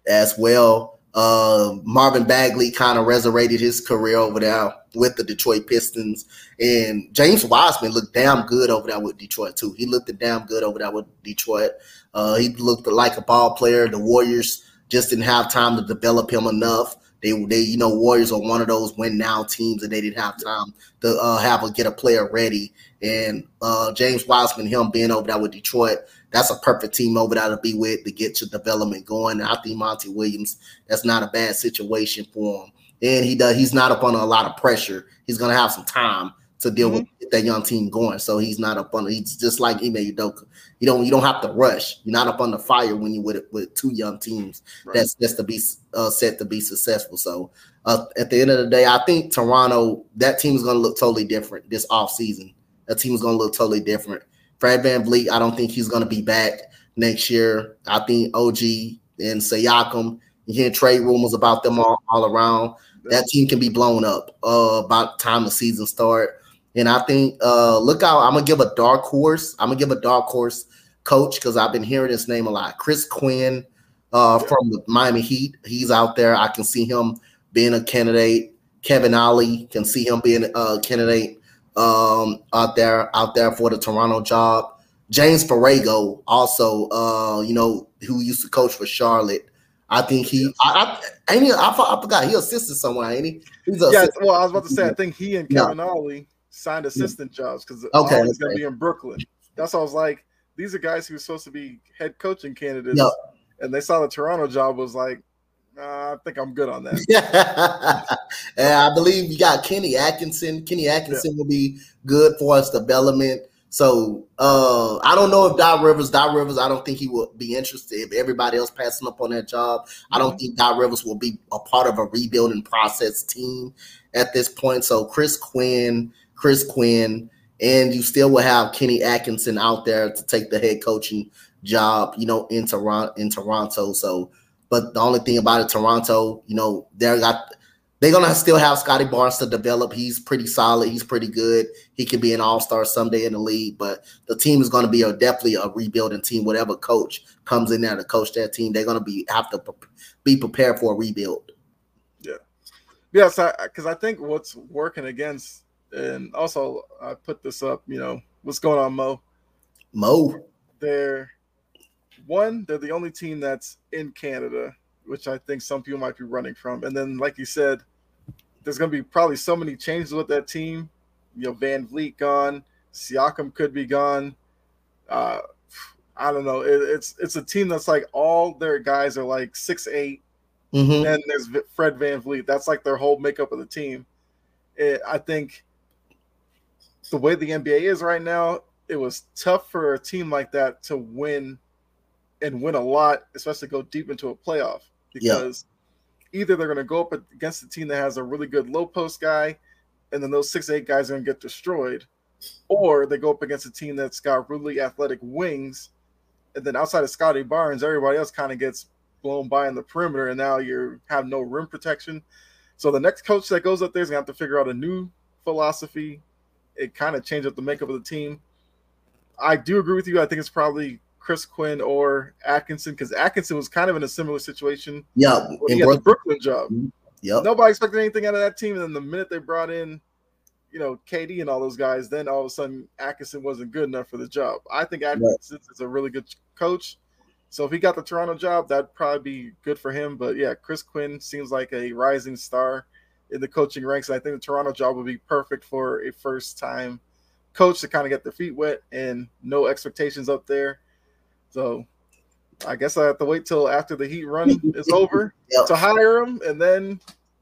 as well. Uh, Marvin Bagley kind of resurrected his career over there with the Detroit Pistons, and James Wiseman looked damn good over there with Detroit too. He looked damn good over there with Detroit. Uh, he looked like a ball player. The Warriors just didn't have time to develop him enough. They, they, you know, Warriors are one of those win now teams, and they didn't have time to uh, have a get a player ready. And uh, James Wiseman, him being over there with Detroit, that's a perfect team over there to be with to get your development going. And I think Monty Williams, that's not a bad situation for him. And he does, he's not up under a lot of pressure. He's gonna have some time to deal mm-hmm. with that young team going. So he's not up on. He's just like Ime Udoka. You don't you don't have to rush. You're not up on the fire when you with with two young teams. Right. That's that's to be uh, set to be successful. So uh, at the end of the day, I think Toronto that team is going to look totally different this off season. That team is going to look totally different. Fred VanVleet, I don't think he's going to be back next year. I think OG and Siakam, you hear trade rumors about them all, all around. That team can be blown up uh, about time the season start. And I think uh, look out, I'm gonna give a dark horse. I'm gonna give a dark horse coach because I've been hearing his name a lot. Chris Quinn uh, from the Miami Heat. He's out there. I can see him being a candidate. Kevin Ollie can see him being a candidate um, out there out there for the Toronto job. James Borrego, also, uh, you know, who used to coach for Charlotte. I think he, I, I, ain't he, I, I forgot he assisted somewhere, ain't he? He's yeah, well, I was about to say, I think he and Kevin no. Ollie signed assistant jobs because okay, Ollie's going to be in Brooklyn. That's why I was like, these are guys who are supposed to be head coaching candidates, yep. and they saw the Toronto job was like, I think I'm good on that. and I believe you got Kenny Atkinson. Kenny Atkinson yeah. will be good for us development. So uh, I don't know if Doc Rivers, Doc Rivers, I don't think he will be interested. If everybody else passing up on that job. I don't mm-hmm. think Doc Rivers will be a part of a rebuilding process team at this point. So Chris Quinn, Chris Quinn, and you still will have Kenny Atkinson out there to take the head coaching job, you know, in Toronto. In Toronto, so but the only thing about it, Toronto, you know, they're got they're gonna still have Scottie Barnes to develop. He's pretty solid. He's pretty good. He can be an all star someday in the league. But the team is gonna be a definitely a rebuilding team. Whatever coach comes in there to coach that team, they're gonna be have to be prepared for a rebuild. Yeah, yes, because I, I think what's working against, and also I put this up. You know, what's going on, Mo? Mo, they're one, they're the only team that's in Canada, which I think some people might be running from. And then, like you said, there's going to be probably so many changes with that team. You know, VanVleet gone, Siakam could be gone. Uh, I don't know. It, it's it's a team that's like all their guys are like six eight. Mm-hmm. And there's Fred VanVleet. That's like their whole makeup of the team. It, I think the way the NBA is right now, it was tough for a team like that to win and win a lot, especially go deep into a playoff because yeah. either they're going to go up against a team that has a really good low post guy, and then those six eight guys are going to get destroyed, or they go up against a team that's got really athletic wings, and then outside of Scottie Barnes, everybody else kind of gets blown by in the perimeter, and now you have no rim protection. So the next coach that goes up there is going to have to figure out a new philosophy. It kind of changed up the makeup of the team. I do agree with you. I think it's probably Chris Quinn or Atkinson because Atkinson was kind of in a similar situation. Yeah, in Brooklyn. the Brooklyn job. Yep. Nobody expected anything out of that team, and then the minute they brought in, you know, KD and all those guys, then all of a sudden Atkinson wasn't good enough for the job. I think Atkinson right. is a really good coach. So if he got the Toronto job, that'd probably be good for him. But yeah, Chris Quinn seems like a rising star in the coaching ranks. And I think the Toronto job would be perfect for a first time coach to kind of get their feet wet and no expectations up there. So I guess I have to wait till after the Heat run is over yep. to hire them, and then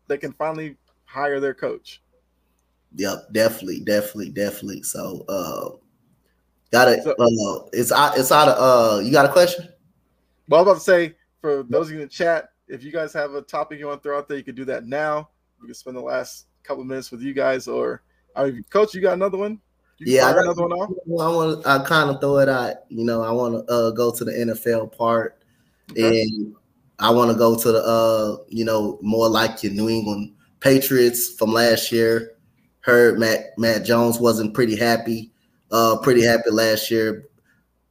they can finally hire their coach. Yep, definitely, definitely, definitely. So, uh, got it. So, uh, it's out. It's out of. Uh, you got a question? Well, I was about to say for those of you in the chat, if you guys have a topic you want to throw out there, you can do that now. We can spend the last couple minutes with you guys, or I mean, Coach, you got another one? You yeah, I, got another one off? I want. I kind of throw it out. You know, I want to uh, go to the NFL part, okay. and I want to go to the uh, you know, more like your New England Patriots from last year. Heard Matt Mac Jones wasn't pretty happy, uh, pretty happy last year.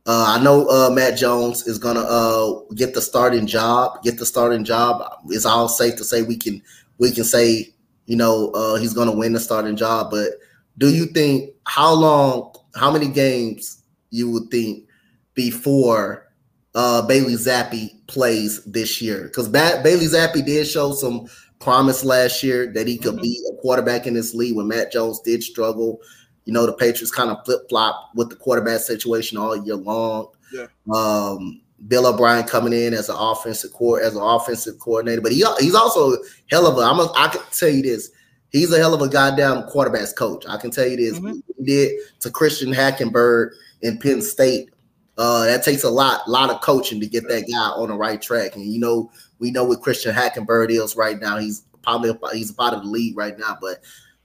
Uh, I know uh, Mac Jones is gonna uh, get the starting job. Get the starting job. It's all safe to say we can we can say you know uh, he's gonna win the starting job, but do you think how long, how many games you would think before uh, Bailey Zappe plays this year because ba- Bailey Zappe did show some promise last year that he could mm-hmm. be a quarterback in this league when Mac Jones did struggle. You know, the Patriots kind of flip flop with the quarterback situation all year long. Yeah. Um, Bill O'Brien coming in as an offensive core as an offensive coordinator, but he he's also hell of a. I'm a, I can tell you this. He's a hell of a goddamn quarterbacks coach. I can tell you this. Mm-hmm. He did to Christian Hackenberg in Penn State. Uh, that takes a lot, lot of coaching to get that guy on the right track. And you know, we know what Christian Hackenberg is right now. He's probably a, he's a part of the league right now. But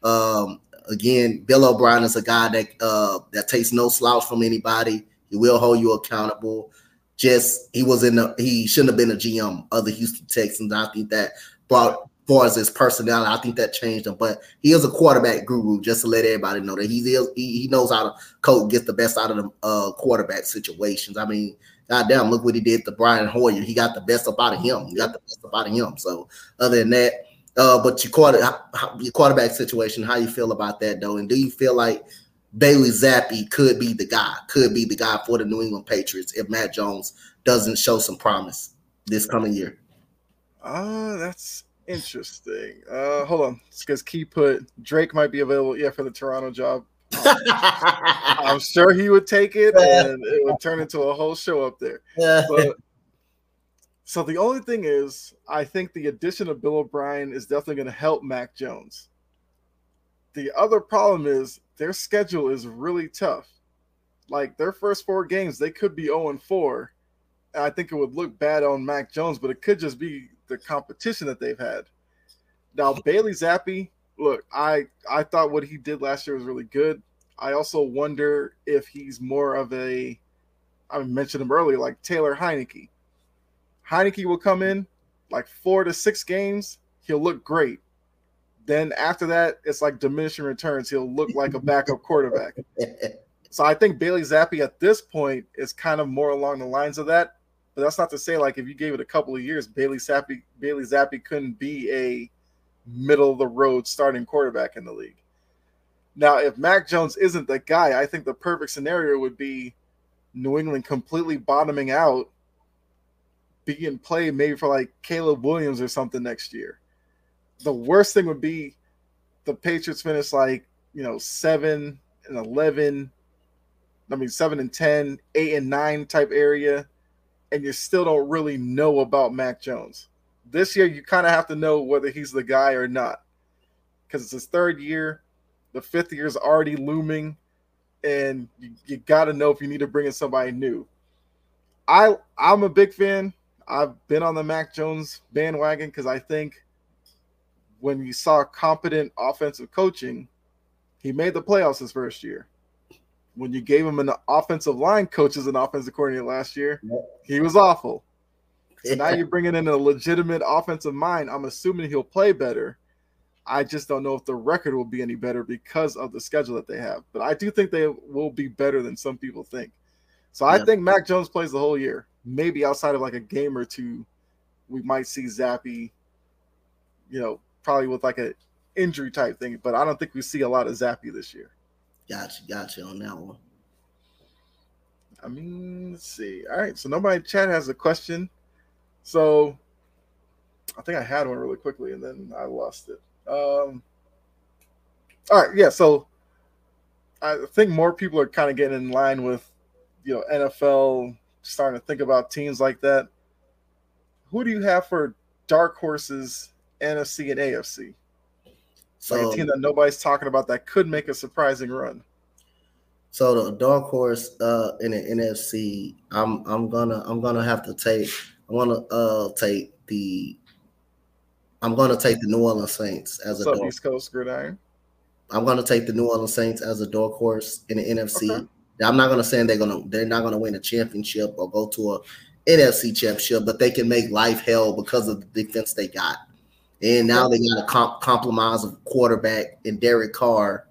um, again, Bill O'Brien is a guy that uh, that takes no slouch from anybody. He will hold you accountable. Just he was in the he shouldn't have been a GM of the Houston Texans. I think that brought far as his personality, I think that changed him. But he is a quarterback guru, just to let everybody know that he's he, he knows how to coach, get the best out of the uh, quarterback situations. I mean, goddamn, look what he did to Brian Hoyer. He got the best up out of him. He got the best up out of him. So other than that, uh, but your quarter your quarterback situation, how you feel about that though? And do you feel like Bailey Zappe could be the guy, could be the guy for the New England Patriots if Mac Jones doesn't show some promise this coming year? Uh, that's interesting. Uh, hold on, because Key put Drake might be available, yeah, for the Toronto job. I'm sure he would take it, and it would turn into a whole show up there. But, so the only thing is, I think the addition of Bill O'Brien is definitely going to help Mac Jones. The other problem is their schedule is really tough. Like their first four games, they could be 0 and 4. And I think it would look bad on Mac Jones, but it could just be the competition that they've had. Now Bailey Zappe, look, I I thought what he did last year was really good. I also wonder if he's more of a I mentioned him earlier, like Taylor Heinicke. Heinicke will come in like four to six games, he'll look great. Then after that, it's like diminishing returns. He'll look like a backup quarterback. So I think Bailey Zappe at this point is kind of more along the lines of that. But that's not to say like if you gave it a couple of years, Bailey Zappe Bailey Zappe couldn't be a middle of the road starting quarterback in the league. Now, if Mac Jones isn't the guy, I think the perfect scenario would be New England completely bottoming out, being played maybe for like Caleb Williams or something next year the worst thing would be the Patriots finish like, you know, seven and 11, I mean, seven and 10, eight and nine type area, and you still don't really know about Mac Jones. This year, you kind of have to know whether he's the guy or not because it's his third year. The fifth year is already looming, and you, you got to know if you need to bring in somebody new. I I'm a big fan. I've been on the Mac Jones bandwagon because I think when you saw competent offensive coaching, he made the playoffs his first year. When you gave him an offensive line coach as an offensive coordinator last year, he was awful. So now you're bringing in a legitimate offensive mind. I'm assuming he'll play better. I just don't know if the record will be any better because of the schedule that they have. But I do think they will be better than some people think. So I think Mac Jones plays the whole year. Maybe outside of like a game or two, we might see Zappe, you know, probably with like a injury type thing, but I don't think we see a lot of Zappe this year. Gotcha, gotcha on that one. I mean, let's see. All right, so nobody chat has a question. So I think I had one really quickly and then I lost it. Um all right, yeah, so I think more people are kind of getting in line with you know NFL starting to think about teams like that. Who do you have for dark horses NFC and AFC. So like a team that nobody's talking about that could make a surprising run. So the dark horse uh, in the NFC, I'm I'm gonna I'm gonna have to take I want to uh, take the I'm gonna take the New Orleans Saints as What's a dark, East Coast gridiron. I'm gonna take the New Orleans Saints as a dark horse in the NFC. Okay. I'm not gonna say they're gonna they're not gonna win a championship or go to a NFC championship, but they can make life hell because of the defense they got. And now they got a comp- compromise of quarterback in Derek Carr.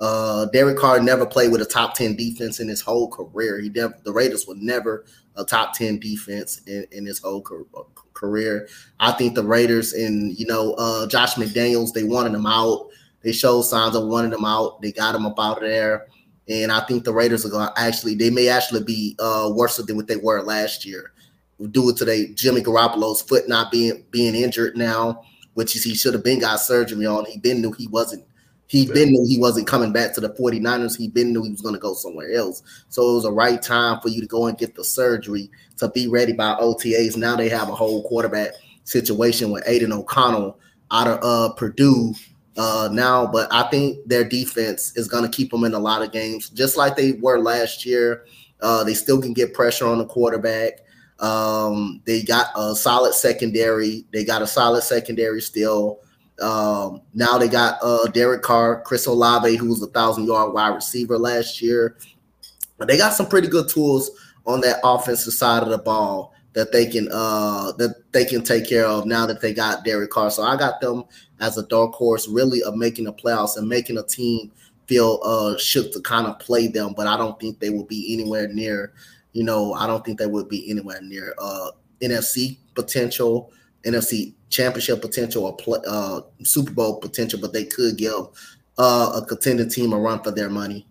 Uh, Derek Carr never played with a top 10 defense in his whole career. He never, the Raiders were never a top 10 defense in, in his whole career. I think the Raiders and, you know, uh, Josh McDaniels, they wanted him out. They showed signs of wanting him out. They got him up out of there. And I think the Raiders are going to actually, they may actually be uh, worse than what they were last year. due to the Jimmy Garoppolo's foot not being being injured now, which is he should have been got surgery on. He been knew he wasn't. He been knew he wasn't coming back to the 49ers. He been knew he was going to go somewhere else. So it was a right time for you to go and get the surgery to be ready by OTAs. Now they have a whole quarterback situation with Aidan O'Connell out of uh, Purdue uh, now, but I think their defense is going to keep them in a lot of games, just like they were last year. Uh, they still can get pressure on the quarterback. Um, they got a solid secondary. They got a solid secondary still. Um, now they got uh, Derek Carr, Chris Olave, who was a thousand yard wide receiver last year. But they got some pretty good tools on that offensive side of the ball that they can uh that they can take care of now that they got Derek Carr. So I got them as a dark horse, really of making the playoffs and making a team feel uh shook to kind of play them, but I don't think they will be anywhere near, you know, I don't think they would be anywhere near uh NFC potential, NFC championship potential or play, uh Super Bowl potential, but they could give uh a contending team a run for their money.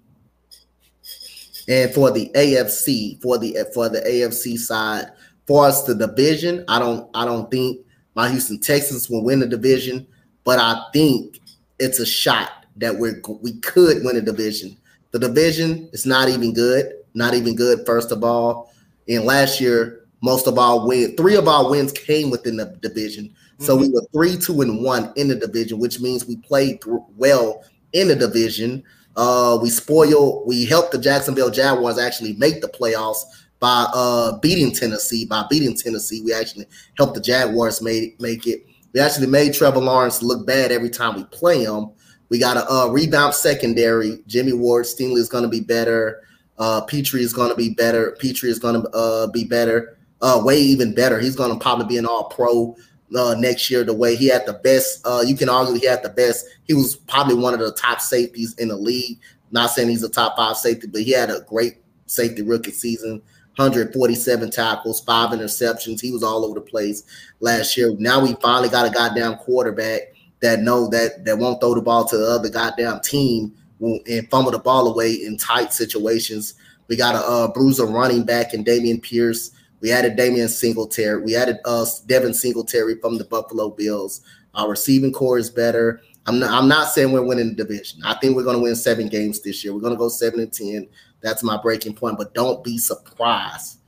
And for the AFC, for the for the AFC side, for us the division, I don't I don't think my Houston Texans will win the division, but I think it's a shot that we're we could win a division. The division is not even good, not even good. First of all, and last year most of our win, three of our wins came within the division. So mm-hmm. we were three, two, and one in the division, which means we played well in the division. Uh, we spoiled, we helped the Jacksonville Jaguars actually make the playoffs by uh, beating Tennessee. By beating Tennessee, we actually helped the Jaguars make make it. We actually made Trevor Lawrence look bad every time we play him. We got a, a rebound secondary. Jimmy Ward, Stingley is going to be better. Uh, Pitre is going to be better. Pitre is going to uh, be better. Uh, way even better. He's going to probably be an All Pro uh, next year. The way he had the best, uh, you can argue he had the best. He was probably one of the top safeties in the league. Not saying he's a top five safety, but he had a great safety rookie season. 147 tackles, five interceptions. He was all over the place last year. Now we finally got a goddamn quarterback that know that that won't throw the ball to the other goddamn team and fumble the ball away in tight situations. We got a uh, bruiser running back and Dameon Pierce. We added Devin Singletary. We added uh, Devin Singletary from the Buffalo Bills. Our receiving core is better. I'm not, I'm not saying we're winning the division. I think we're going to win seven games this year. We're going to go seven and ten. That's my breaking point. But don't be surprised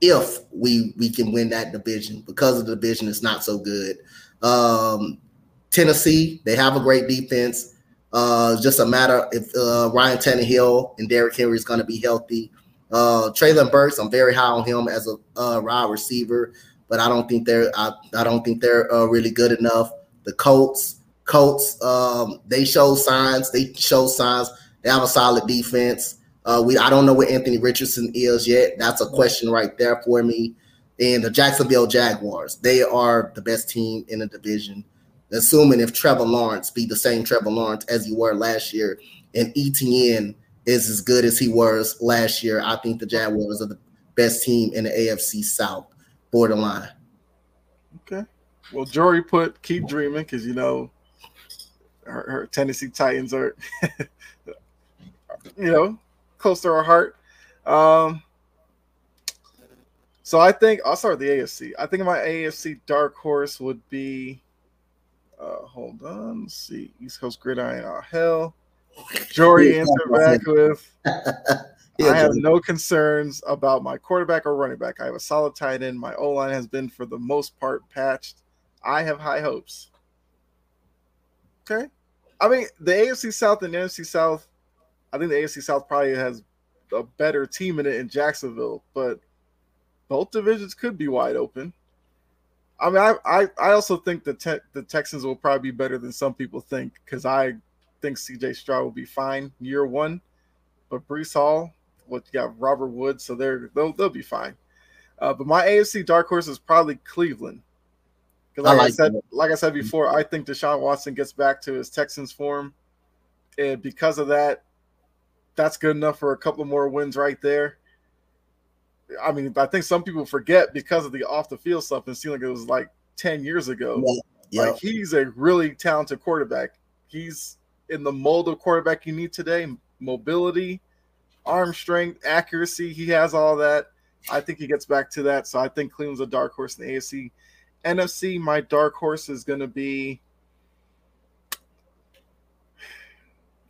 if we we can win that division because the division is not so good. Um, Tennessee, they have a great defense. Uh, just a matter if uh, Ryan Tannehill and Derrick Henry is going to be healthy. Uh, Treylon Burks, I'm very high on him as a uh, wide receiver, but I don't think they're I, I don't think they're uh, really good enough. The Colts, Colts, um, they show signs. They show signs. They have a solid defense. Uh, we I don't know where Anthony Richardson is yet. That's a question right there for me. And the Jacksonville Jaguars, they are the best team in the division. Assuming if Trevor Lawrence be the same Trevor Lawrence as he were last year, and ETN is as good as he was last year, I think the Jaguars are the best team in the AFC South borderline. Okay. Well, Jory put keep dreaming because you know her, her Tennessee Titans are, you know, close to our heart. Um, so I think I'll start with the AFC. I think my AFC dark horse would be. Uh, hold on, let's see. East Coast Gridiron, oh hell. Jory answered back with. Yeah, I have no concerns about my quarterback or running back. I have a solid tight end. My O line has been, for the most part, patched. I have high hopes. Okay. I mean, the AFC South and the NFC South I think the AFC South probably has a better team in it in Jacksonville, but both divisions could be wide open. I mean, I I, I also think the te- the Texans will probably be better than some people think because I think C.J. Stroud will be fine year one, but Breece Hall, what you got Robert Woods, so they're they'll they'll be fine. Uh, but my AFC dark horse is probably Cleveland. Like I, like I said, that. like I said before, I think Deshaun Watson gets back to his Texans form, and because of that, that's good enough for a couple more wins right there. I mean, I think some people forget because of the off the field stuff and seeing like it was like 10 years ago. Yeah, yeah. Like he's a really talented quarterback. He's in the mold of quarterback you need today mobility, arm strength, accuracy. He has all that. I think he gets back to that. So I think Cleveland's a dark horse in the AFC. NFC, my dark horse is going to be.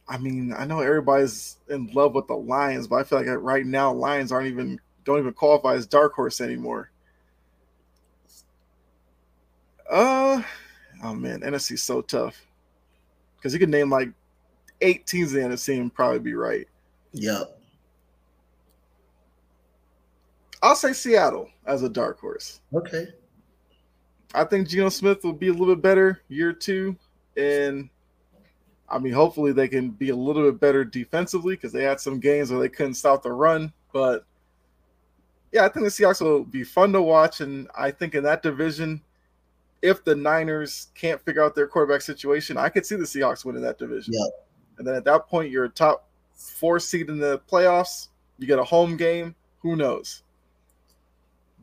I mean, I know everybody's in love with the Lions, but I feel like right now Lions aren't even don't even qualify as dark horse anymore. Uh, oh man, NFC so tough because you could name like eight teams in the NFC and probably be right. Yep. I'll say Seattle as a dark horse. Okay. I think Geno Smith will be a little bit better year two, and I mean, hopefully they can be a little bit better defensively because they had some games where they couldn't stop the run. But yeah, I think the Seahawks will be fun to watch, and I think in that division, if the Niners can't figure out their quarterback situation, I could see the Seahawks winning that division. Yep. And then at that point, you're a top four seed in the playoffs. You get a home game. Who knows?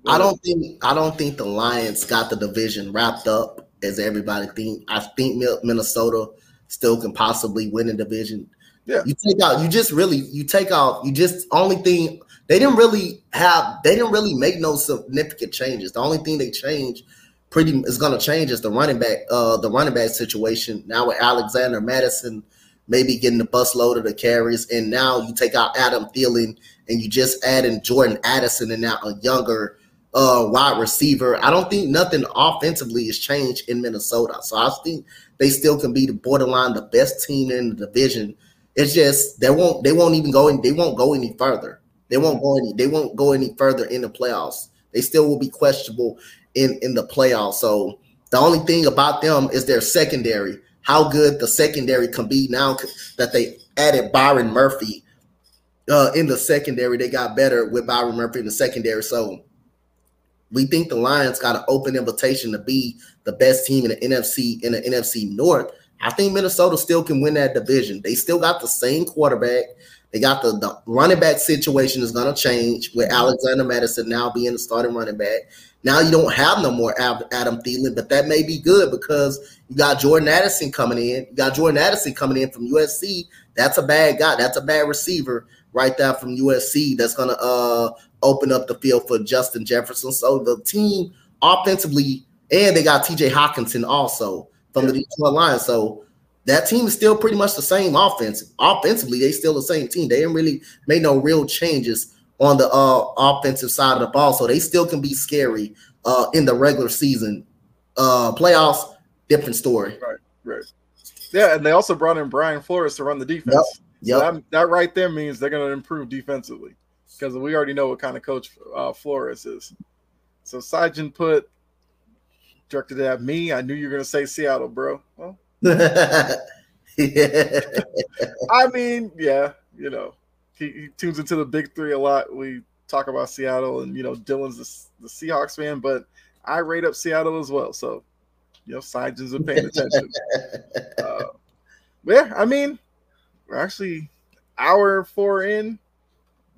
I don't think I don't think the Lions got the division wrapped up as everybody think. I think Minnesota still can possibly win the division. Yeah. You take out you just really you take out you just only thing they didn't really have they didn't really make no significant changes. The only thing they changed pretty is going to change is the running back uh the running back situation now with Alexander Mattison maybe getting the bus load of the carries and now you take out Adam Thielen and you just add in Jordan Addison and now a younger uh, wide receiver. I don't think nothing offensively has changed in Minnesota. So I think they still can be the borderline the best team in the division. It's just they won't they won't even go in they won't go any further. They won't go any they won't go any further in the playoffs. They still will be questionable in in the playoffs. So the only thing about them is their secondary. How good the secondary can be now that they added Byron Murphy uh, in the secondary. They got better with Byron Murphy in the secondary. So we think the Lions got an open invitation to be the best team in the NFC in the NFC North. I think Minnesota still can win that division. They still got the same quarterback. They got the, the running back situation is going to change with Alexander Mattison now being the starting running back. Now you don't have no more Adam Thielen, but that may be good because you got Jordan Addison coming in. You got Jordan Addison coming in from USC. That's a bad guy. That's a bad receiver right there from USC. That's going to uh, open up the field for Justin Jefferson. So the team offensively, and they got TJ Hockenson also from the Detroit Lions. So that team is still pretty much the same offense. Offensively, they still the same team. They didn't really make no real changes on the uh, offensive side of the ball. So they still can be scary uh, in the regular season. Uh, playoffs, different story. Right, right. Yeah, and they also brought in Brian Flores to run the defense. Yep. Yep. So that, that right there means they're going to improve defensively because we already know what kind of coach uh, Flores is. So Sajin put directed at me. I knew you were going to say Seattle, bro. Well, I mean, yeah, you know, he, he, tunes into the big three a lot. We talk about Seattle, and you know, Dylan's the, the Seahawks fan, but I rate up Seattle as well. So, you know, Sajin's been paying attention. uh, yeah, I mean, we're actually hour four in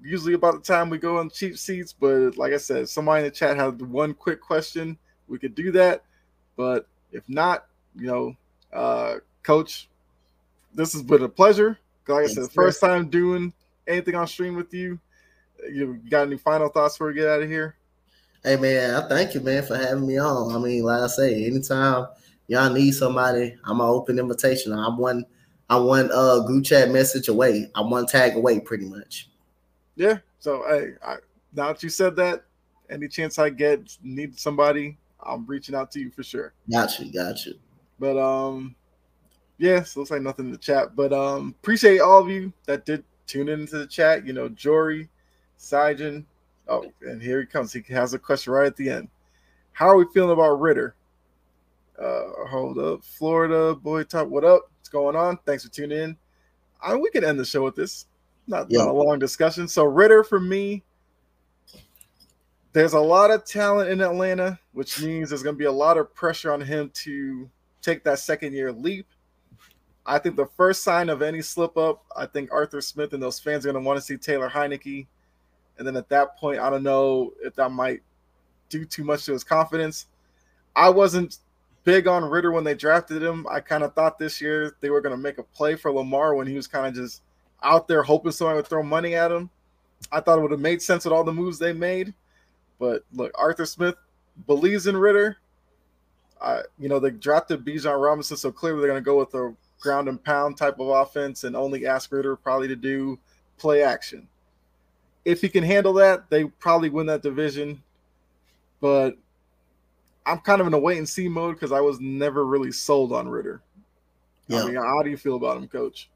usually about the time we go on cheap seats. But like I said, somebody in the chat has one quick question, we could do that. But if not, you know, uh, coach, this has been a pleasure. Like I said, first time doing anything on stream with you. You got any final thoughts before we get out of here? Hey man, I thank you, man, for having me on. I mean, like I say, anytime y'all need somebody, I'm an open invitation. I'm one, I'm one uh group chat message away. I'm one tag away, pretty much. Yeah. So hey, I, now that you said that, any chance I get need somebody, I'm reaching out to you for sure. Got you, got you. But um, yeah, so looks like nothing in the chat. But um, appreciate all of you that did tune into the chat. You know, Jory, Sajin. Oh, and here he comes. He has a question right at the end. How are we feeling about Ridder? Uh, hold up, Florida boy, top. What up? What's going on? Thanks for tuning in. I, we can end the show with this not, yeah. not a long discussion. So Ridder for me, there's a lot of talent in Atlanta, which means there's going to be a lot of pressure on him to take that second year leap. I think the first sign of any slip up, I think Arthur Smith and those fans are going to want to see Taylor Heinicke. And then at that point, I don't know if that might do too much to his confidence. I wasn't big on Ridder when they drafted him. I kind of thought this year they were going to make a play for Lamar when he was kind of just out there hoping someone would throw money at him. I thought it would have made sense with all the moves they made. But look, Arthur Smith believes in Ridder. Uh, you know, they drafted Bijan Robinson, so clearly they're going to go with a ground and pound type of offense and only ask Ridder probably to do play action. If he can handle that, they probably win that division. But I'm kind of in a wait and see mode because I was never really sold on Ridder. Yeah. I mean, how do you feel about him, Coach?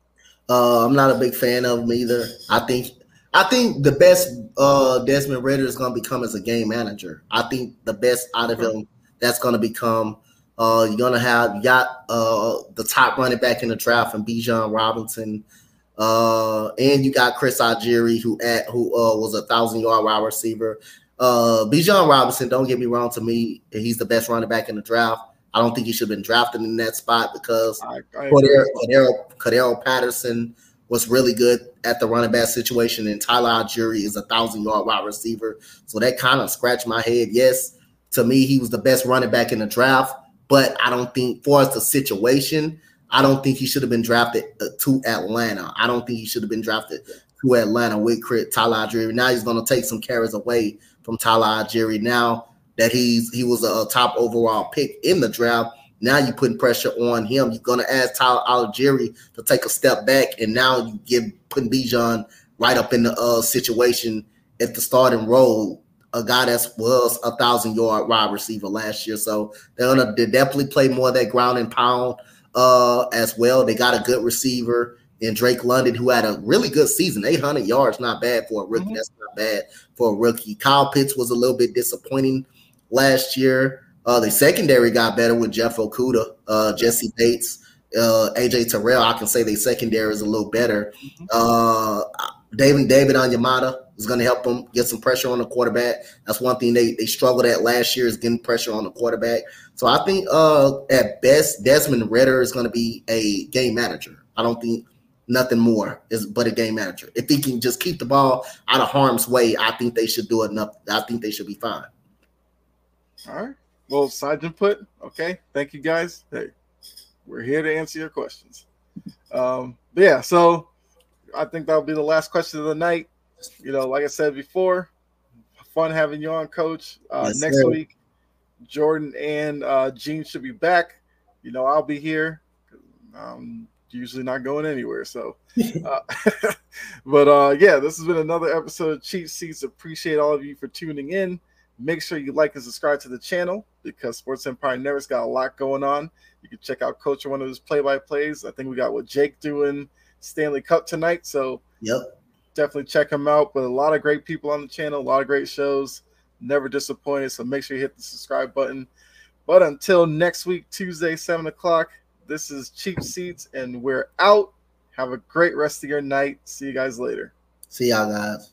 Uh, I'm not a big fan of him either. I think I think the best uh, Desmond Ridder is going to become as a game manager. I think the best out of him that's going to become. Uh, you're gonna have you got uh, the top running back in the draft and Bijan Robinson, uh, and you got Chris Allgeier who at who uh, was a thousand yard wide receiver. Uh, Bijan Robinson, don't get me wrong, to me he's the best running back in the draft. I don't think he should have been drafted in that spot because I, I Cordarrelle, Cordarrelle Patterson was really good at the running back situation, and Tyler Allgeier is a thousand yard wide receiver. So that kind of scratched my head. Yes, to me, he was the best running back in the draft, but I don't think, for us, the situation, I don't think he should have been drafted uh, to Atlanta. I don't think he should have been drafted to Atlanta with Crit Tyler Allgeier. Now he's going to take some carries away from Tyler Allgeier. Now that he's he was a top overall pick in the draft, now you're putting pressure on him. You're gonna ask Tyler Allgeier to take a step back, and now you give putting Bijan right up in the uh, situation at the starting role. A guy that was a thousand yard wide receiver last year, so they're gonna they definitely play more of that ground and pound uh, as well. They got a good receiver in Drake London, who had a really good season, 800 yards, not bad for a rookie. Mm-hmm. That's not bad for a rookie. Kyle Pitts was a little bit disappointing last year. Uh, the secondary got better with Jeff Okudah, uh, Jessie Bates, uh, AJ Terrell. I can say the secondary is a little better. Mm-hmm. Uh, David David Onyemata is going to help them get some pressure on the quarterback. That's one thing they, they struggled at last year is getting pressure on the quarterback. So I think uh, at best Desmond Ridder is going to be a game manager. I don't think nothing more is but a game manager. If he can just keep the ball out of harm's way, I think they should do enough. I think they should be fine. All right well, side input. Okay, thank you guys. Hey, we're here to answer your questions. Um, yeah, so I think that'll be the last question of the night. You know, like I said before, fun having you on, Coach. Uh, yes, next sir. week, Jordan and uh, Gene should be back. You know, I'll be here. I'm usually not going anywhere. So, uh, but uh, yeah, this has been another episode of Cheap Seats. Appreciate all of you for tuning in. Make sure you like and subscribe to the channel because Sports Empire Network's got a lot going on. You can check out Coach one of his play-by-plays. I think we got what Jake doing Stanley Cup tonight. So yep, definitely check him out. But a lot of great people on the channel, a lot of great shows. Never disappointed. So make sure you hit the subscribe button. But until next week, Tuesday, seven o'clock. This is Cheap Seats, and we're out. Have a great rest of your night. See you guys later. See y'all guys.